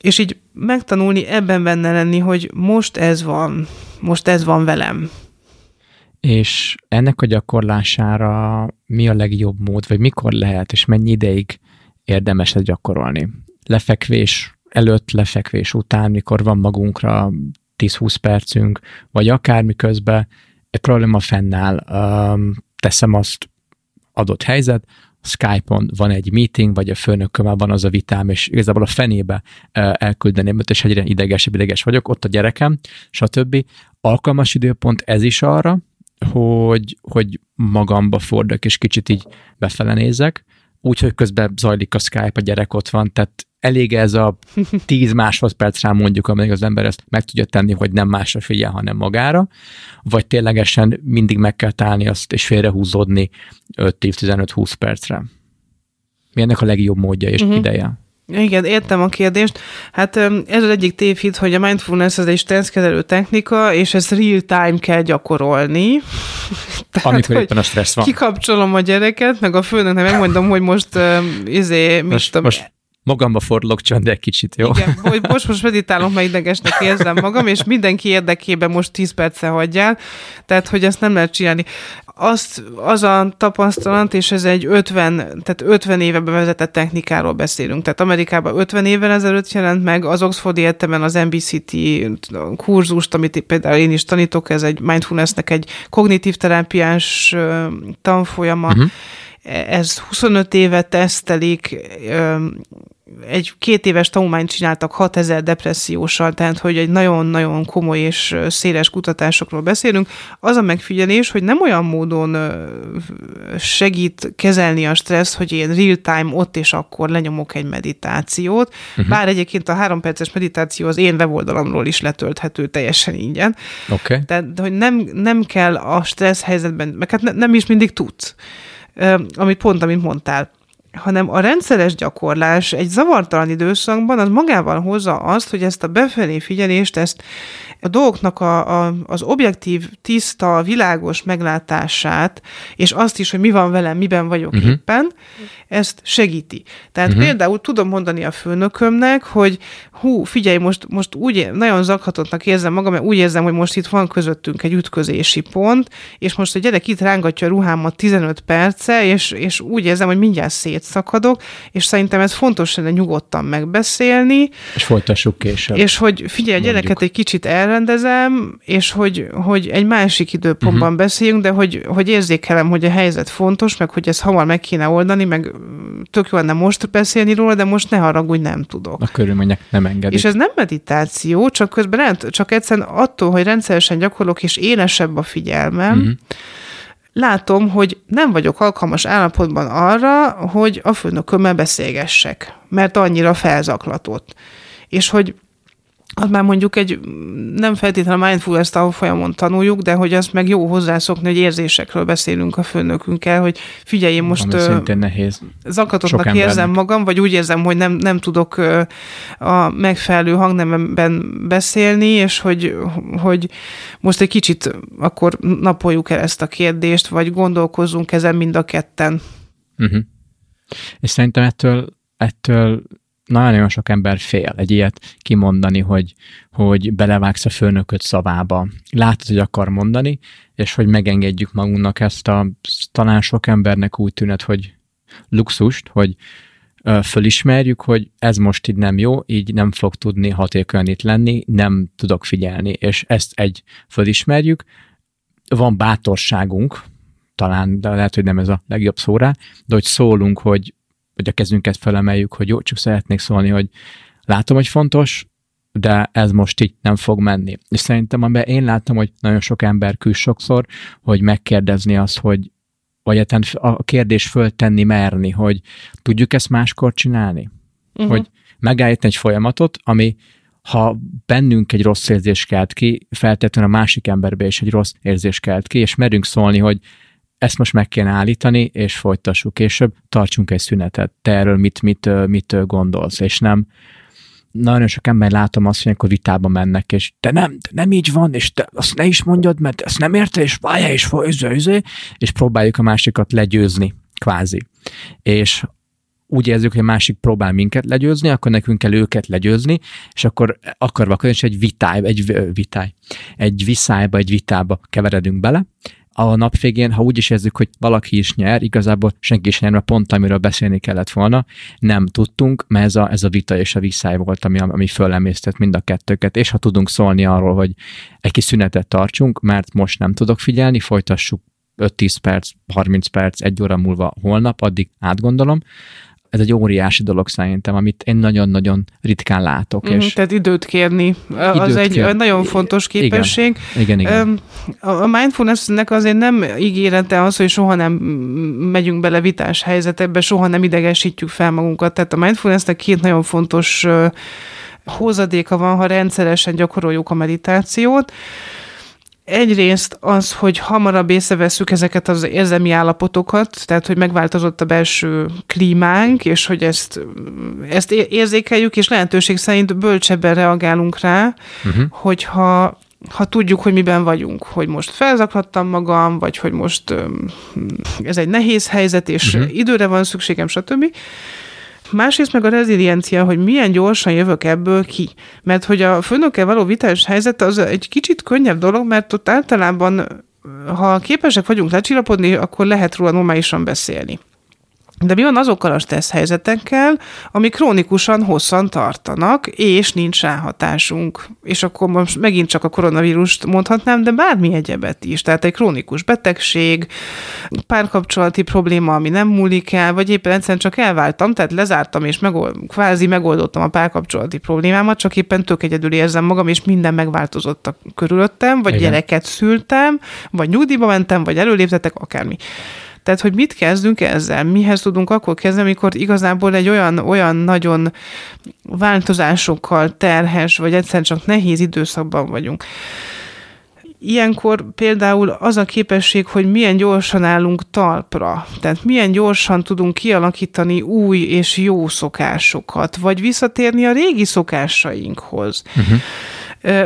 és így megtanulni ebben benne lenni, hogy most ez van, most ez van velem. És ennek a gyakorlására mi a legjobb mód, vagy mikor lehet, és mennyi ideig érdemes ezt gyakorolni? Lefekvés előtt, lefekvés után, mikor van magunkra 10-20 percünk, vagy akár miközben egy probléma fennáll, teszem azt adott helyzet, Skype-on van egy meeting, vagy a főnökömmel van az a vitám, és igazából a fenébe elküldeném őt, és egyre idegesebb, ideges vagyok, ott a gyerekem, stb. Alkalmas időpont ez is arra, hogy, hogy magamba fordok, és kicsit így befele nézek, úgyhogy közben zajlik a Skype, a gyerek ott van, tehát elég ez a 10 másodperc rá mondjuk, amíg az ember ezt meg tudja tenni, hogy nem másra figyel, hanem magára, vagy ténylegesen mindig meg kell tálni azt, és félrehúzódni 5-10-15-20 percre. Mi ennek a legjobb módja és uh-huh. ideje? Igen, értem a kérdést. Hát ez az egyik tévhit, hogy a mindfulness az egy stresszkezelő technika, és ezt real time kell gyakorolni. Tehát, Amikor éppen a stressz van. Kikapcsolom a gyereket, meg a főnöknek megmondom, hogy most uh, izé, most, tudom, most magamba fordulok csönd egy kicsit, jó? Igen, hogy most, most meditálok, mert idegesnek érzem magam, és mindenki érdekében most 10 perce hagyjál, tehát hogy ezt nem lehet csinálni. Azt, az a tapasztalat, és ez egy 50, tehát 50 éve bevezetett technikáról beszélünk. Tehát Amerikában 50 évvel ezelőtt jelent meg, az Oxford Egyetemen az MBCT kurzust, amit például én is tanítok, ez egy mindfulnessnek egy kognitív terápiás tanfolyama, uh-huh ez 25 éve tesztelik, egy két éves tanulmányt csináltak 6000 depressziósal, tehát hogy egy nagyon-nagyon komoly és széles kutatásokról beszélünk. Az a megfigyelés, hogy nem olyan módon segít kezelni a stressz, hogy én real time ott és akkor lenyomok egy meditációt, uh-huh. bár egyébként a három perces meditáció az én weboldalamról is letölthető teljesen ingyen. Okay. Tehát, hogy nem, nem kell a stressz helyzetben, meg hát ne, nem is mindig tudsz, amit pont, amit mondtál hanem a rendszeres gyakorlás egy zavartalan időszakban az magával hozza azt, hogy ezt a befelé figyelést, ezt a dolgoknak a, a, az objektív, tiszta, világos meglátását, és azt is, hogy mi van velem, miben vagyok uh-huh. éppen, ezt segíti. Tehát uh-huh. például tudom mondani a főnökömnek, hogy hú, figyelj, most, most úgy nagyon zakhatottnak érzem magam, mert úgy érzem, hogy most itt van közöttünk egy ütközési pont, és most a gyerek itt rángatja a ruhámat 15 perce, és, és úgy érzem, hogy mindjárt szétszakadok, és szerintem ez fontos lenne nyugodtan megbeszélni. És folytassuk később. És hogy figyelj, a gyereket mondjuk. egy kicsit elrendezem, és hogy, hogy egy másik időpontban uh-huh. beszéljünk, de hogy, hogy érzékelem, hogy a helyzet fontos, meg hogy ezt hamar meg kéne oldani, meg tök jó lenne most beszélni róla, de most ne haragudj, nem tudok. A körülmények nem engedik. És ez nem meditáció, csak közben lehet, csak egyszerűen attól, hogy rendszeresen gyakorlok, és élesebb a figyelmem, uh-huh. Látom, hogy nem vagyok alkalmas állapotban arra, hogy a főnökömmel beszélgessek, mert annyira felzaklatott. És hogy az már mondjuk egy, nem feltétlenül a mindfulness folyamon tanuljuk, de hogy azt meg jó hozzászokni, hogy érzésekről beszélünk a főnökünkkel, hogy figyelj, én most szintén nehéz. zakatottnak érzem magam, vagy úgy érzem, hogy nem, nem tudok a megfelelő hangnemben beszélni, és hogy, hogy most egy kicsit akkor napoljuk el ezt a kérdést, vagy gondolkozzunk ezen mind a ketten. Uh-huh. És szerintem ettől, ettől nagyon-nagyon sok ember fél egy ilyet kimondani, hogy, hogy belevágsz a főnököt szavába. Látod, hogy akar mondani, és hogy megengedjük magunknak ezt a talán sok embernek úgy tűnet, hogy luxust, hogy fölismerjük, hogy ez most így nem jó, így nem fog tudni hatékonyan itt lenni, nem tudok figyelni, és ezt egy fölismerjük, van bátorságunk, talán, de lehet, hogy nem ez a legjobb szó rá, de hogy szólunk, hogy, hogy a kezünket felemeljük, hogy jó, csak szeretnék szólni, hogy látom, hogy fontos, de ez most így nem fog menni. És szerintem, amiben én láttam, hogy nagyon sok ember küld sokszor, hogy megkérdezni azt, hogy vagy a kérdés föltenni merni, hogy tudjuk ezt máskor csinálni? Uh-huh. Hogy megállítani egy folyamatot, ami ha bennünk egy rossz érzés kelt ki, feltétlenül a másik emberbe is egy rossz érzés kelt ki, és merünk szólni, hogy ezt most meg kéne állítani, és folytassuk később, tartsunk egy szünetet. Te erről mit, mit, mit gondolsz, és nem nagyon sok ember látom azt, hogy akkor vitába mennek, és te nem, te nem így van, és te azt ne is mondjad, mert ezt nem érte, és várja, és folyző, és próbáljuk a másikat legyőzni, kvázi. És úgy érzük, hogy a másik próbál minket legyőzni, akkor nekünk kell őket legyőzni, és akkor akarva és egy vitály, egy vitály, egy viszályba, egy vitába keveredünk bele, a nap végén, ha úgy is érzük, hogy valaki is nyer, igazából senki is nyer, mert pont amiről beszélni kellett volna, nem tudtunk, mert ez a, ez a vita és a viszály volt, ami, ami fölemésztett mind a kettőket, és ha tudunk szólni arról, hogy egy kis szünetet tartsunk, mert most nem tudok figyelni, folytassuk 5-10 perc, 30 perc, egy óra múlva holnap, addig átgondolom, ez egy óriási dolog szerintem, amit én nagyon-nagyon ritkán látok. Mm, és tehát időt kérni, az időt egy kér. nagyon fontos képesség. Igen, igen. igen. A mindfulnessnek azért nem ígérete az, hogy soha nem megyünk bele vitás helyzetekbe, soha nem idegesítjük fel magunkat. Tehát a mindfulnessnek két nagyon fontos hozadéka van, ha rendszeresen gyakoroljuk a meditációt egyrészt az, hogy hamarabb észreveszünk ezeket az érzelmi állapotokat, tehát hogy megváltozott a belső klímánk, és hogy ezt, ezt érzékeljük, és lehetőség szerint bölcsebben reagálunk rá, uh-huh. hogyha ha tudjuk, hogy miben vagyunk, hogy most felzaklattam magam, vagy hogy most ez egy nehéz helyzet, és uh-huh. időre van szükségem, stb. Másrészt meg a reziliencia, hogy milyen gyorsan jövök ebből ki. Mert hogy a főnökkel való vitás helyzet az egy kicsit könnyebb dolog, mert ott általában, ha képesek vagyunk lecsillapodni, akkor lehet róla normálisan beszélni. De mi van azokkal a stressz helyzetekkel, ami krónikusan hosszan tartanak, és nincs ráhatásunk. És akkor most megint csak a koronavírust mondhatnám, de bármi egyebet is. Tehát egy krónikus betegség, párkapcsolati probléma, ami nem múlik el, vagy éppen egyszerűen csak elváltam, tehát lezártam, és megold, kvázi megoldottam a párkapcsolati problémámat, csak éppen tök egyedül érzem magam, és minden megváltozott a körülöttem, vagy Igen. gyereket szültem, vagy nyugdíjba mentem, vagy előléptetek, akármi. Tehát, hogy mit kezdünk ezzel? Mihez tudunk akkor kezdeni, amikor igazából egy olyan, olyan nagyon változásokkal terhes, vagy egyszerűen csak nehéz időszakban vagyunk. Ilyenkor például az a képesség, hogy milyen gyorsan állunk talpra, tehát milyen gyorsan tudunk kialakítani új és jó szokásokat, vagy visszatérni a régi szokásainkhoz. Uh-huh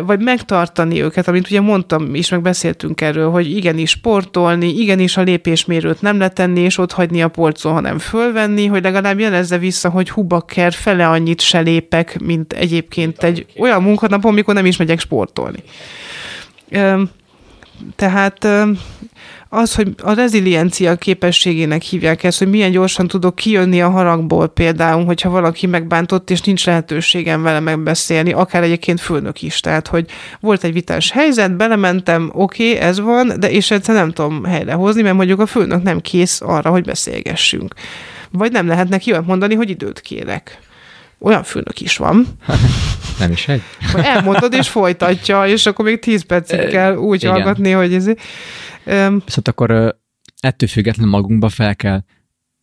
vagy megtartani őket, amit ugye mondtam is, meg beszéltünk erről, hogy igenis sportolni, igenis a lépésmérőt nem letenni, és ott hagyni a polcon, hanem fölvenni, hogy legalább jelezze vissza, hogy hubakker fele annyit se lépek, mint egyébként egy olyan munkanapon, amikor nem is megyek sportolni. Tehát az, hogy a reziliencia képességének hívják ezt, hogy milyen gyorsan tudok kijönni a haragból például, hogyha valaki megbántott, és nincs lehetőségem vele megbeszélni, akár egyébként főnök is. Tehát, hogy volt egy vitás helyzet, belementem, oké, okay, ez van, de és egyszer nem tudom helyrehozni, mert mondjuk a főnök nem kész arra, hogy beszélgessünk. Vagy nem lehet neki olyan mondani, hogy időt kérek. Olyan főnök is van. Nem is egy. Elmondod, és folytatja, és akkor még tíz percig kell úgy Igen. hallgatni, hogy ez... Um, Viszont akkor ettől függetlenül magunkba fel kell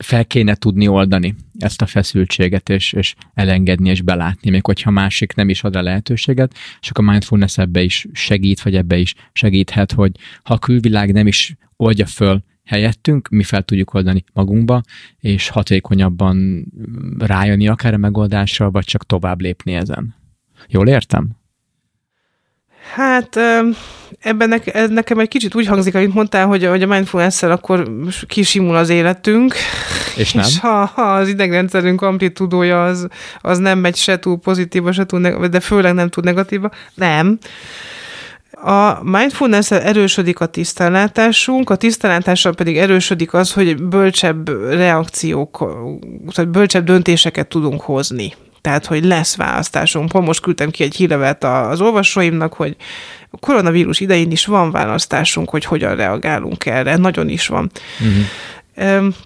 fel kéne tudni oldani ezt a feszültséget, és, és elengedni, és belátni, még hogyha másik nem is ad rá lehetőséget, és akkor a mindfulness ebbe is segít, vagy ebbe is segíthet, hogy ha a külvilág nem is oldja föl helyettünk, mi fel tudjuk oldani magunkba, és hatékonyabban rájönni akár a megoldásra, vagy csak tovább lépni ezen. Jól értem? Hát ebben ne, ez nekem egy kicsit úgy hangzik, amit mondtál, hogy, hogy a mindfulness akkor kisimul az életünk. És nem? És ha, ha az idegrendszerünk amplitudója az, az nem megy se túl pozitíva, se túl de főleg nem túl negatíva. Nem. A mindfulness erősödik a tisztánlátásunk, a tisztánlátással pedig erősödik az, hogy bölcsebb reakciók, tehát bölcsebb döntéseket tudunk hozni. Tehát, hogy lesz választásunk. Pont most küldtem ki egy hírlevet az olvasóimnak, hogy a koronavírus idején is van választásunk, hogy hogyan reagálunk erre. Nagyon is van. Uh-huh.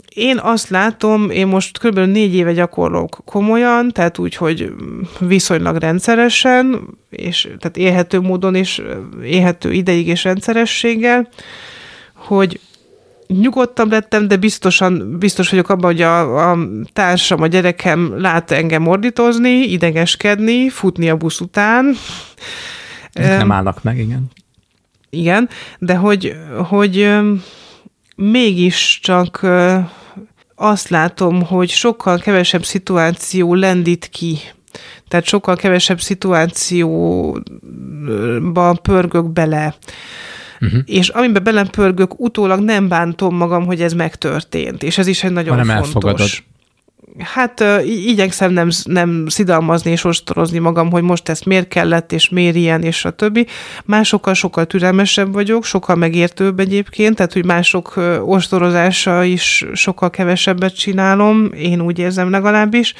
Én azt látom, én most kb. négy éve gyakorlok komolyan, tehát úgy, hogy viszonylag rendszeresen, és tehát élhető módon és élhető ideig és rendszerességgel, hogy nyugodtabb lettem, de biztosan, biztos vagyok abban, hogy a, a társam, a gyerekem lát engem ordítozni, idegeskedni, futni a busz után. Ezek nem állnak meg, igen. Igen, de hogy, hogy mégis csak azt látom, hogy sokkal kevesebb szituáció lendít ki. Tehát sokkal kevesebb szituációba pörgök bele uh-huh. és amiben belempörgök, utólag nem bántom magam, hogy ez megtörtént, és ez is egy nagyon Hanem fontos. Elfogadod. Hát igyekszem nem, nem szidalmazni és ostorozni magam, hogy most ezt miért kellett, és miért ilyen, és a többi. Másokkal sokkal türelmesebb vagyok, sokkal megértőbb egyébként, tehát hogy mások ostorozása is sokkal kevesebbet csinálom, én úgy érzem legalábbis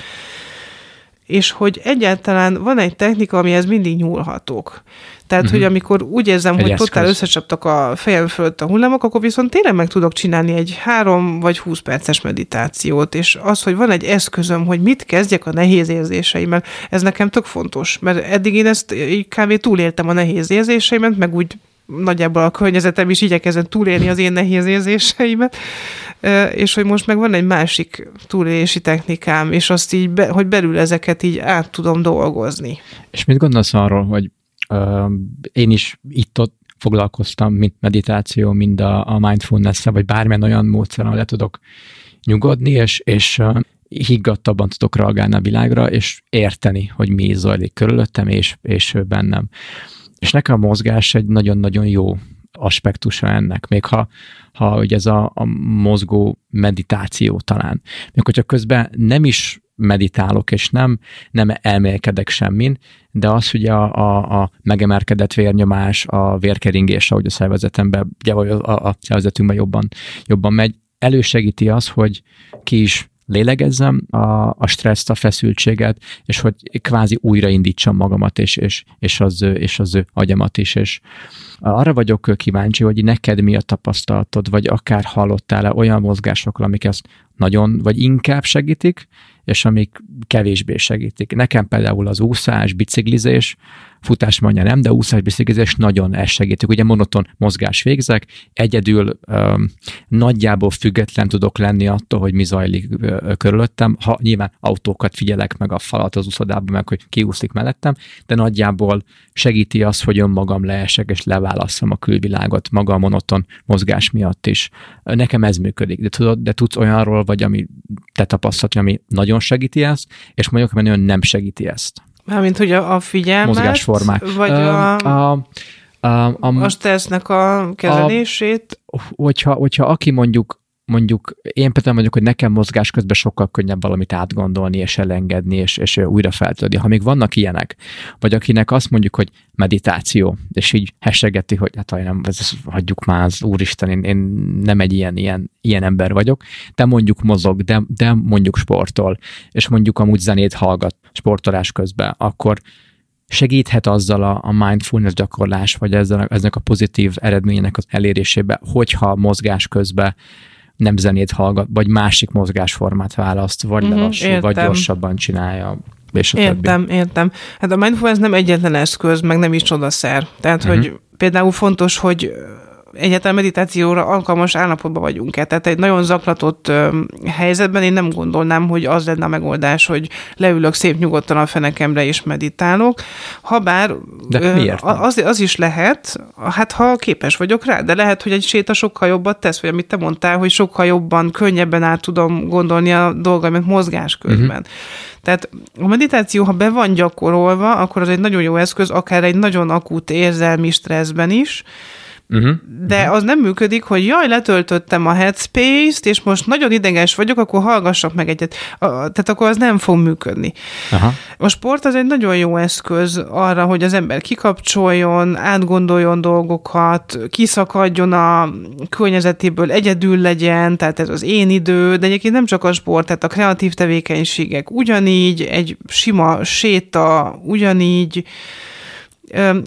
és hogy egyáltalán van egy technika, amihez mindig nyúlhatok. Tehát, uh-huh. hogy amikor úgy érzem, egy hogy eszköz. totál összecsaptak a fejem fölött a hullámok, akkor viszont tényleg meg tudok csinálni egy három vagy húsz perces meditációt, és az, hogy van egy eszközöm, hogy mit kezdjek a nehéz érzéseimmel, ez nekem tök fontos, mert eddig én ezt így kávé túléltem a nehéz érzéseimet, meg úgy nagyjából a környezetem is igyekezett túlélni az én nehéz érzéseimet, és hogy most meg van egy másik túlélési technikám, és azt így, be, hogy belül ezeket így át tudom dolgozni. És mit gondolsz arról, hogy én is itt-ott foglalkoztam, mint meditáció, mind a, a mindfulness vagy bármilyen olyan módszer, ahol le tudok nyugodni, és, és higgadtabban tudok reagálni a világra, és érteni, hogy mi zajlik körülöttem, és, és bennem. És nekem a mozgás egy nagyon-nagyon jó aspektusa ennek, még ha, ha ugye ez a, a mozgó meditáció talán. Még hogyha közben nem is meditálok, és nem, nem elmélkedek semmin, de az ugye a, a, a megemelkedett vérnyomás, a vérkeringés, ahogy a szervezetemben, ugye, vagy a, a szervezetünkben jobban, jobban megy, elősegíti az, hogy ki is lélegezzem a, a stresszt, a feszültséget, és hogy kvázi újraindítsam magamat, és, és, és, az, és az agyamat is, és arra vagyok kíváncsi, hogy neked mi a tapasztalatod, vagy akár hallottál-e olyan mozgásokról, amik ezt nagyon, vagy inkább segítik, és amik kevésbé segítik. Nekem például az úszás, biciklizés, futás mondja nem, de úszás, biciklizés nagyon ezt segítik. Ugye monoton mozgás végzek, egyedül öm, nagyjából független tudok lenni attól, hogy mi zajlik ö, körülöttem. Ha nyilván autókat figyelek meg a falat az úszodában, meg hogy kiúszik mellettem, de nagyjából segíti azt, hogy önmagam leesek és leválasszam a külvilágot maga a monoton mozgás miatt is. Nekem ez működik, de, tudod, de tudsz olyanról, vagy ami te tapasztalat, ami nagyon segíti ezt, és mondjuk, hogy nagyon nem segíti ezt. Mármint, hogy a, a figyelmet? Mozgásformák. Vagy a, a, a, a, a, a stressznek a kezelését? A, hogyha, hogyha aki mondjuk mondjuk én például mondjuk, hogy nekem mozgás közben sokkal könnyebb valamit átgondolni és elengedni, és, és újra feltöltni. Ha még vannak ilyenek, vagy akinek azt mondjuk, hogy meditáció, és így hessegeti, hogy hát nem, ez, ez, hagyjuk már, az úristen, én, én nem egy ilyen, ilyen, ilyen ember vagyok, de mondjuk mozog, de, de mondjuk sportol, és mondjuk amúgy zenét hallgat sportolás közben, akkor segíthet azzal a, a mindfulness gyakorlás, vagy ezzel, eznek a pozitív eredménynek az elérésébe, hogyha mozgás közben nem zenét hallgat, vagy másik mozgásformát választ, vagy uh-huh, lelassul, vagy gyorsabban csinálja, és a Értem, többi. értem. Hát a mindfulness nem egyetlen eszköz, meg nem is csodaszer. Tehát, uh-huh. hogy például fontos, hogy egyáltalán meditációra alkalmas állapotban vagyunk-e. Tehát egy nagyon zaklatott helyzetben én nem gondolnám, hogy az lenne a megoldás, hogy leülök szép nyugodtan a fenekemre és meditálok. Habár De miért nem? az, az is lehet, hát ha képes vagyok rá, de lehet, hogy egy séta sokkal jobbat tesz, vagy amit te mondtál, hogy sokkal jobban, könnyebben át tudom gondolni a dolgaimat mozgás közben. Uh-huh. Tehát a meditáció, ha be van gyakorolva, akkor az egy nagyon jó eszköz, akár egy nagyon akut érzelmi stresszben is, Uh-huh. de az nem működik, hogy jaj, letöltöttem a Headspace-t, és most nagyon ideges vagyok, akkor hallgassak meg egyet. A- Tehát akkor az nem fog működni. Aha. A sport az egy nagyon jó eszköz arra, hogy az ember kikapcsoljon, átgondoljon dolgokat, kiszakadjon a környezetéből, egyedül legyen, tehát ez az én idő, de egyébként nem csak a sport, tehát a kreatív tevékenységek ugyanígy, egy sima séta ugyanígy,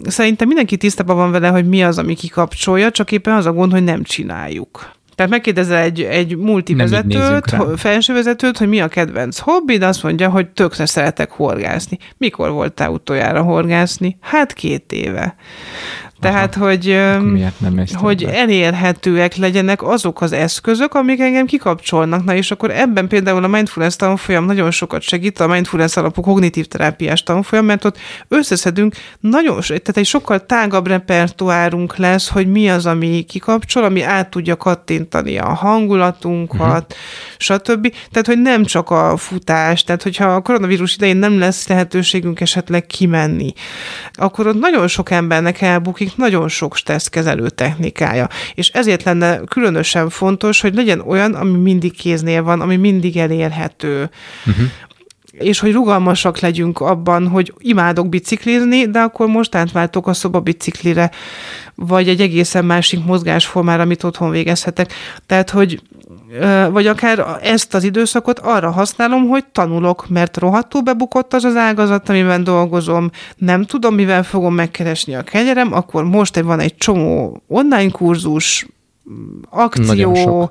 Szerintem mindenki tisztában van vele, hogy mi az, ami kikapcsolja, csak éppen az a gond, hogy nem csináljuk. Tehát megkérdezel egy, egy multivezetőt, felsővezetőt, hogy mi a kedvenc hobbid, azt mondja, hogy tökre szeretek horgászni. Mikor voltál utoljára horgászni? Hát két éve. Tehát, hogy, Akkor miért nem hogy elérhetőek legyenek azok az eszközök, amik engem kikapcsolnak. Na és akkor ebben például a mindfulness tanfolyam nagyon sokat segít, a mindfulness alapú kognitív terápiás tanfolyam, mert ott összeszedünk nagyon, tehát egy sokkal tágabb repertoárunk lesz, hogy mi az, ami kikapcsol, ami át tudja kattintani a hangulatunkat, uh-huh. stb. Tehát, hogy nem csak a futás, tehát hogyha a koronavírus idején nem lesz lehetőségünk esetleg kimenni, akkor ott nagyon sok embernek elbukik nagyon sok stresszkezelő technikája. És ezért lenne különösen fontos, hogy legyen olyan, ami mindig kéznél van, ami mindig elérhető. Uh-huh és hogy rugalmasak legyünk abban, hogy imádok biciklizni, de akkor most átváltok a szoba biciklire, vagy egy egészen másik mozgásformára, amit otthon végezhetek. Tehát, hogy vagy akár ezt az időszakot arra használom, hogy tanulok, mert rohadtul bebukott az az ágazat, amiben dolgozom, nem tudom, mivel fogom megkeresni a kenyerem, akkor most van egy csomó online kurzus, akció,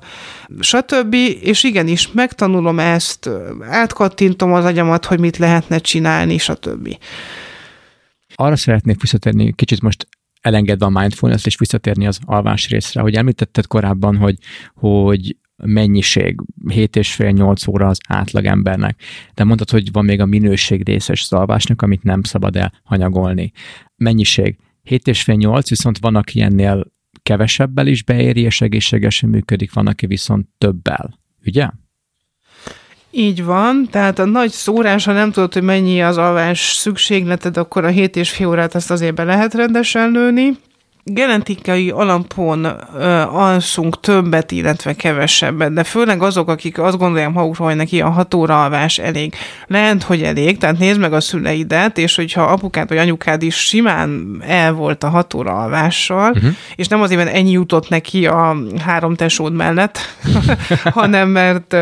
stb. És igenis, megtanulom ezt, átkattintom az agyamat, hogy mit lehetne csinálni, stb. Arra szeretnék visszatérni, kicsit most elengedve a mindfulness és visszatérni az alvás részre, hogy említetted korábban, hogy, hogy mennyiség, 7 és fél 8 óra az átlagembernek, de mondtad, hogy van még a minőség részes az alvásnak, amit nem szabad elhanyagolni. Mennyiség, 7 és fél 8, viszont van, aki ennél kevesebbel is beéri, és egészségesen működik, van, aki viszont többel. Ugye? Így van, tehát a nagy szórás, ha nem tudod, hogy mennyi az alvás szükségleted, akkor a 7 és fél órát azt azért be lehet rendesen lőni. Genetikai alapon ö, alszunk többet, illetve kevesebbet, de főleg azok, akik azt gondolják magukról, hogy neki a hat óra alvás elég. Lehet, hogy elég, tehát nézd meg a szüleidet, és hogyha apukád vagy anyukád is simán el volt a hat óra alvással, uh-huh. és nem azért, mert ennyi jutott neki a három tesód mellett, hanem mert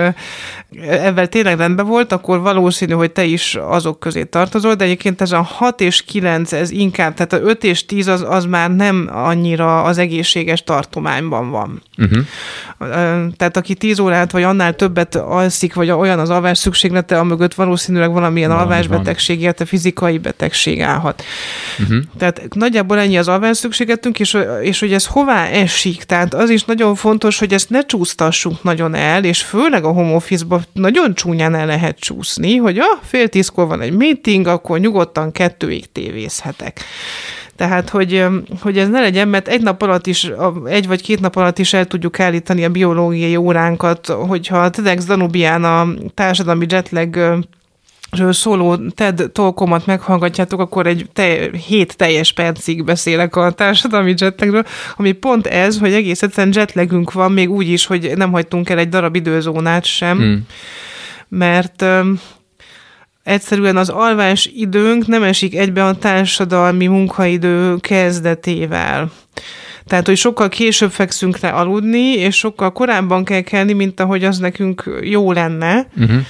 ebben tényleg rendben volt, akkor valószínű, hogy te is azok közé tartozol, de egyébként ez a 6 és 9, ez inkább, tehát a 5 és 10 az, az már nem annyira az egészséges tartományban van. Uh-huh. Tehát aki 10 órát vagy annál többet alszik, vagy olyan az alvás szükséglete, amögött valószínűleg valamilyen Valami alvásbetegség, illetve fizikai betegség állhat. Uh-huh. Tehát nagyjából ennyi az alvás szükségetünk, és, és hogy ez hová esik. Tehát az is nagyon fontos, hogy ezt ne csúsztassunk nagyon el, és főleg a home office-ba nagyon csúnyán el lehet csúszni, hogy ah, fél tízkor van egy meeting, akkor nyugodtan kettőig tévézhetek. Tehát, hogy, hogy ez ne legyen, mert egy nap alatt is, egy vagy két nap alatt is el tudjuk állítani a biológiai óránkat, hogyha a TEDx Danubián a társadalmi jetlag ről szóló TED tolkomat meghallgatjátok, akkor egy te, hét teljes percig beszélek a társadalmi jetlagről, ami pont ez, hogy egész egyszerűen jetlagünk van, még úgy is, hogy nem hagytunk el egy darab időzónát sem, Hmm. mert egyszerűen az alvás időnk nem esik egybe a társadalmi munkaidő kezdetével. Tehát, hogy sokkal később fekszünk le aludni, és sokkal korábban kell kelni, mint ahogy az nekünk jó lenne. Uh-huh.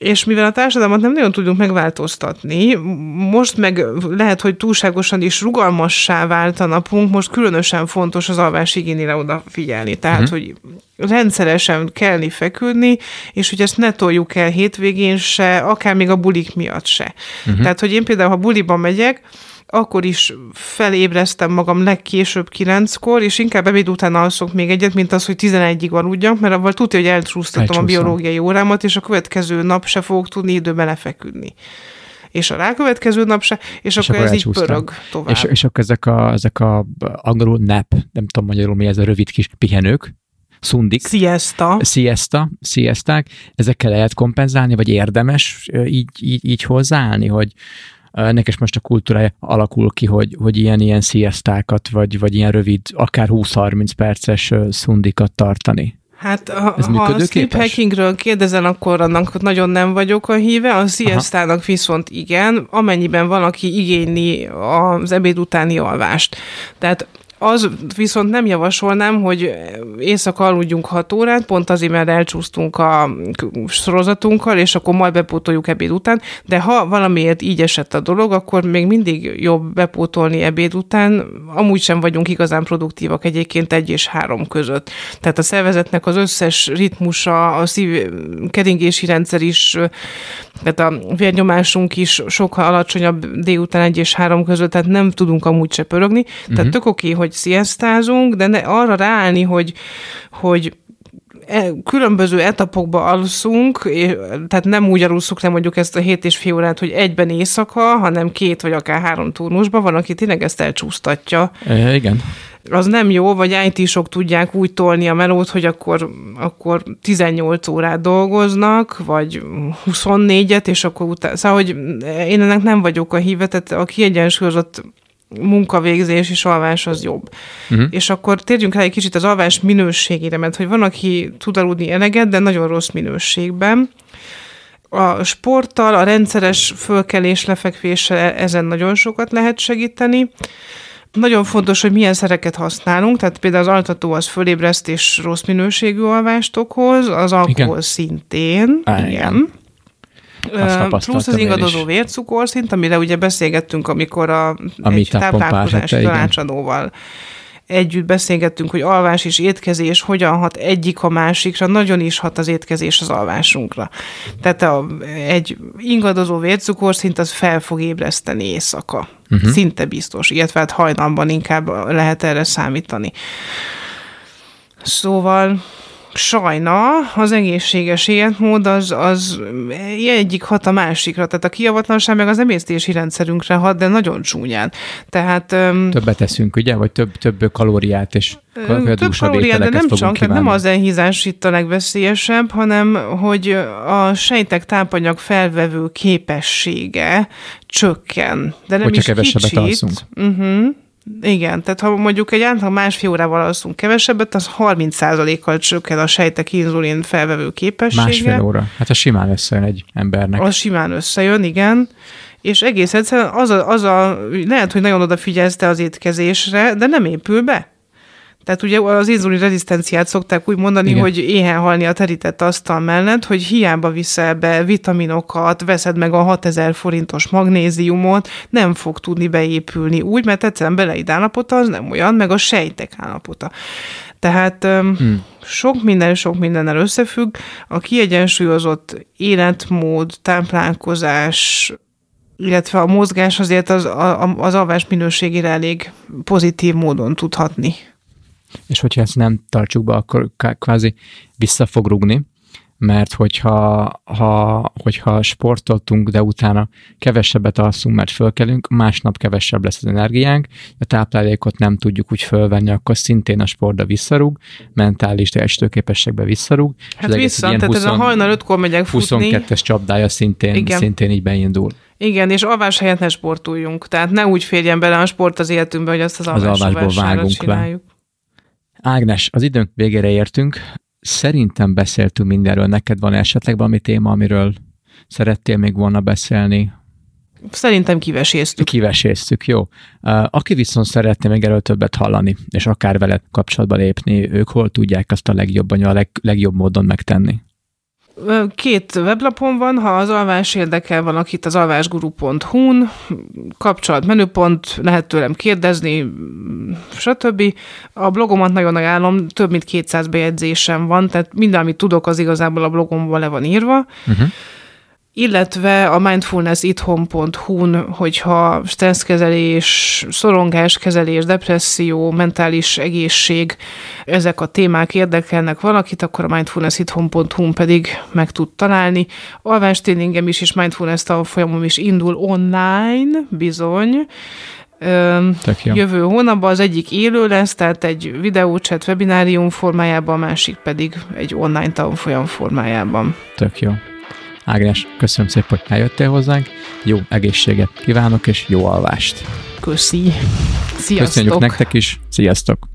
És mivel a társadalmat nem nagyon tudunk megváltoztatni, most meg lehet, hogy túlságosan is rugalmassá vált a napunk, most különösen fontos az alvás igényére odafigyelni. Tehát, uh-huh. hogy rendszeresen kelni, feküdni, és hogy ezt ne toljuk el hétvégén se, akár még a bulik miatt se. Uh-huh. Tehát, hogy én például, ha buliba megyek, akkor is felébreztem magam legkésőbb kilenckor, és inkább ebéd után alszok még egyet, mint az, hogy 11-ig aludjak, mert avval tudja, hogy elcsúsztatom a biológiai órámat, és a következő nap se fogok tudni időben lefeküdni és a rákövetkező nap se, és, és akkor, akkor ez így pörög tovább. És, és akkor ezek a, ezek a angolul nap, nem tudom magyarul mi ez a rövid kis pihenők, szundik. Siesta. Siesta, siesták. Ezekkel lehet kompenzálni, vagy érdemes így, így, így hozzáállni, hogy ennek is most a kultúrája alakul ki, hogy, hogy ilyen, ilyen siestákat, vagy, vagy ilyen rövid, akár 20-30 perces szundikat tartani. Hát ha, Ez ha a sleep hackingről kérdezel, akkor annak nagyon nem vagyok a híve, a siestának viszont igen, amennyiben valaki igényli az ebéd utáni alvást. Tehát az viszont nem javasolnám, hogy éjszaka aludjunk 6 órát, pont azért, mert elcsúsztunk a sorozatunkkal, és akkor majd bepótoljuk ebéd után, de ha valamiért így esett a dolog, akkor még mindig jobb bepótolni ebéd után. Amúgy sem vagyunk igazán produktívak egyébként egy és három között. Tehát a szervezetnek az összes ritmusa, a szív keringési rendszer is, tehát a vérnyomásunk is sokkal alacsonyabb délután egy és három között, tehát nem tudunk amúgy se pörögni. Uh-huh. Tehát tök oké, hogy sziasztázunk, de ne, arra ráállni, hogy, hogy e, különböző etapokba alszunk, tehát nem úgy alusszuk le mondjuk ezt a hét és fél órát, hogy egyben éjszaka, hanem két vagy akár három turnusban, van, aki tényleg ezt elcsúsztatja. E, igen. Az nem jó, vagy IT-sok tudják úgy tolni a melót, hogy akkor, akkor 18 órát dolgoznak, vagy 24-et, és akkor utána, szóval, hogy én ennek nem vagyok a híve, tehát a kiegyensúlyozott munkavégzés és alvás az jobb. Uh-huh. És akkor térjünk rá egy kicsit az alvás minőségére, mert hogy van, aki tud aludni eleget, de nagyon rossz minőségben. A sporttal, a rendszeres fölkelés, lefekvéssel e- ezen nagyon sokat lehet segíteni. Nagyon fontos, hogy milyen szereket használunk, tehát például az altató az fölébreszt és rossz minőségű alvást okoz, az alkohol igen. szintén. Á, igen. igen. Plusz az ingadozó vércukorszint, amire ugye beszélgettünk, amikor a, Ami egy táplálkozási tanácsadóval együtt beszélgettünk, hogy alvás és étkezés hogyan hat egyik a másikra, nagyon is hat az étkezés az alvásunkra. Tehát a, egy ingadozó vércukorszint az fel fog ébreszteni éjszaka. Uh-huh. Szinte biztos, illetve hát hajnalban inkább lehet erre számítani. Szóval sajna az egészséges életmód az, az egyik hat a másikra, tehát a kiavatlanság meg az emésztési rendszerünkre hat, de nagyon csúnyán. Tehát, Többet teszünk, ugye? Vagy több, több kalóriát és több kalóriát, de nem csak, tehát nem az elhízás itt a legveszélyesebb, hanem hogy a sejtek tápanyag felvevő képessége csökken. De nem Hogyha is kevesebbet kicsit. alszunk. Uh-huh. Igen, tehát ha mondjuk egy átlag másfél órával alszunk kevesebbet, az 30%-kal csökken a sejtek inzulin felvevő képessége. Másfél óra. Hát a simán összejön egy embernek. Az simán összejön, igen. És egész egyszerűen az a, az a lehet, hogy nagyon odafigyelsz te az étkezésre, de nem épül be. Tehát ugye az inzulin rezisztenciát szokták úgy mondani, Igen. hogy éhen halni a terített asztal mellett, hogy hiába viszel be vitaminokat, veszed meg a 6000 forintos magnéziumot, nem fog tudni beépülni úgy, mert egyszerűen beleid állapota az nem olyan, meg a sejtek állapota. Tehát hmm. sok minden, sok mindennel összefügg. A kiegyensúlyozott életmód, táplálkozás, illetve a mozgás azért az, az alvás minőségére elég pozitív módon tudhatni és hogyha ezt nem tartsuk be, akkor kvázi vissza fog rugni, mert hogyha, ha, hogyha sportoltunk, de utána kevesebbet alszunk, mert fölkelünk, másnap kevesebb lesz az energiánk, a táplálékot nem tudjuk úgy fölvenni, akkor szintén a sportba visszarúg, mentális teljesítőképességbe visszarúg. Hát vissza, tehát 20, ez a hajnal ötkor megyek futni. 22-es csapdája szintén, Igen. szintén így beindul. Igen, és alvás helyett ne sportuljunk. Tehát ne úgy férjen bele a sport az életünkbe, hogy azt az, az alvásból vágunk csináljuk. Ágnes, az időnk végére értünk. Szerintem beszéltünk mindenről. Neked van esetleg valami téma, amiről szerettél még volna beszélni? Szerintem kiveséztük. Kiveséztük, jó. Aki viszont szeretné még erről többet hallani, és akár veled kapcsolatba lépni, ők hol tudják azt a legjobban, a leg, legjobb módon megtenni? Két weblapon van, ha az alvás érdekel valakit, az alvásguru.hu-n, kapcsolat menüpont, lehet tőlem kérdezni, stb. A blogomat nagyon ajánlom, több mint 200 bejegyzésem van, tehát minden, amit tudok, az igazából a blogomban le van írva. Uh-huh illetve a mindfulnessitthon.hu-n, hogyha stresszkezelés, szorongáskezelés, depresszió, mentális egészség, ezek a témák érdekelnek valakit, akkor a mindfulnessitthon.hu-n pedig meg tud találni. Alvástréningem is és mindfulness tanfolyamom is indul online, bizony, jövő hónapban az egyik élő lesz, tehát egy videócset webinárium formájában, a másik pedig egy online tanfolyam formájában. Tök jó. Ágnes, köszönöm szépen, hogy eljöttél hozzánk. Jó egészséget kívánok, és jó alvást. Köszi. Sziasztok. Köszönjük nektek is. Sziasztok.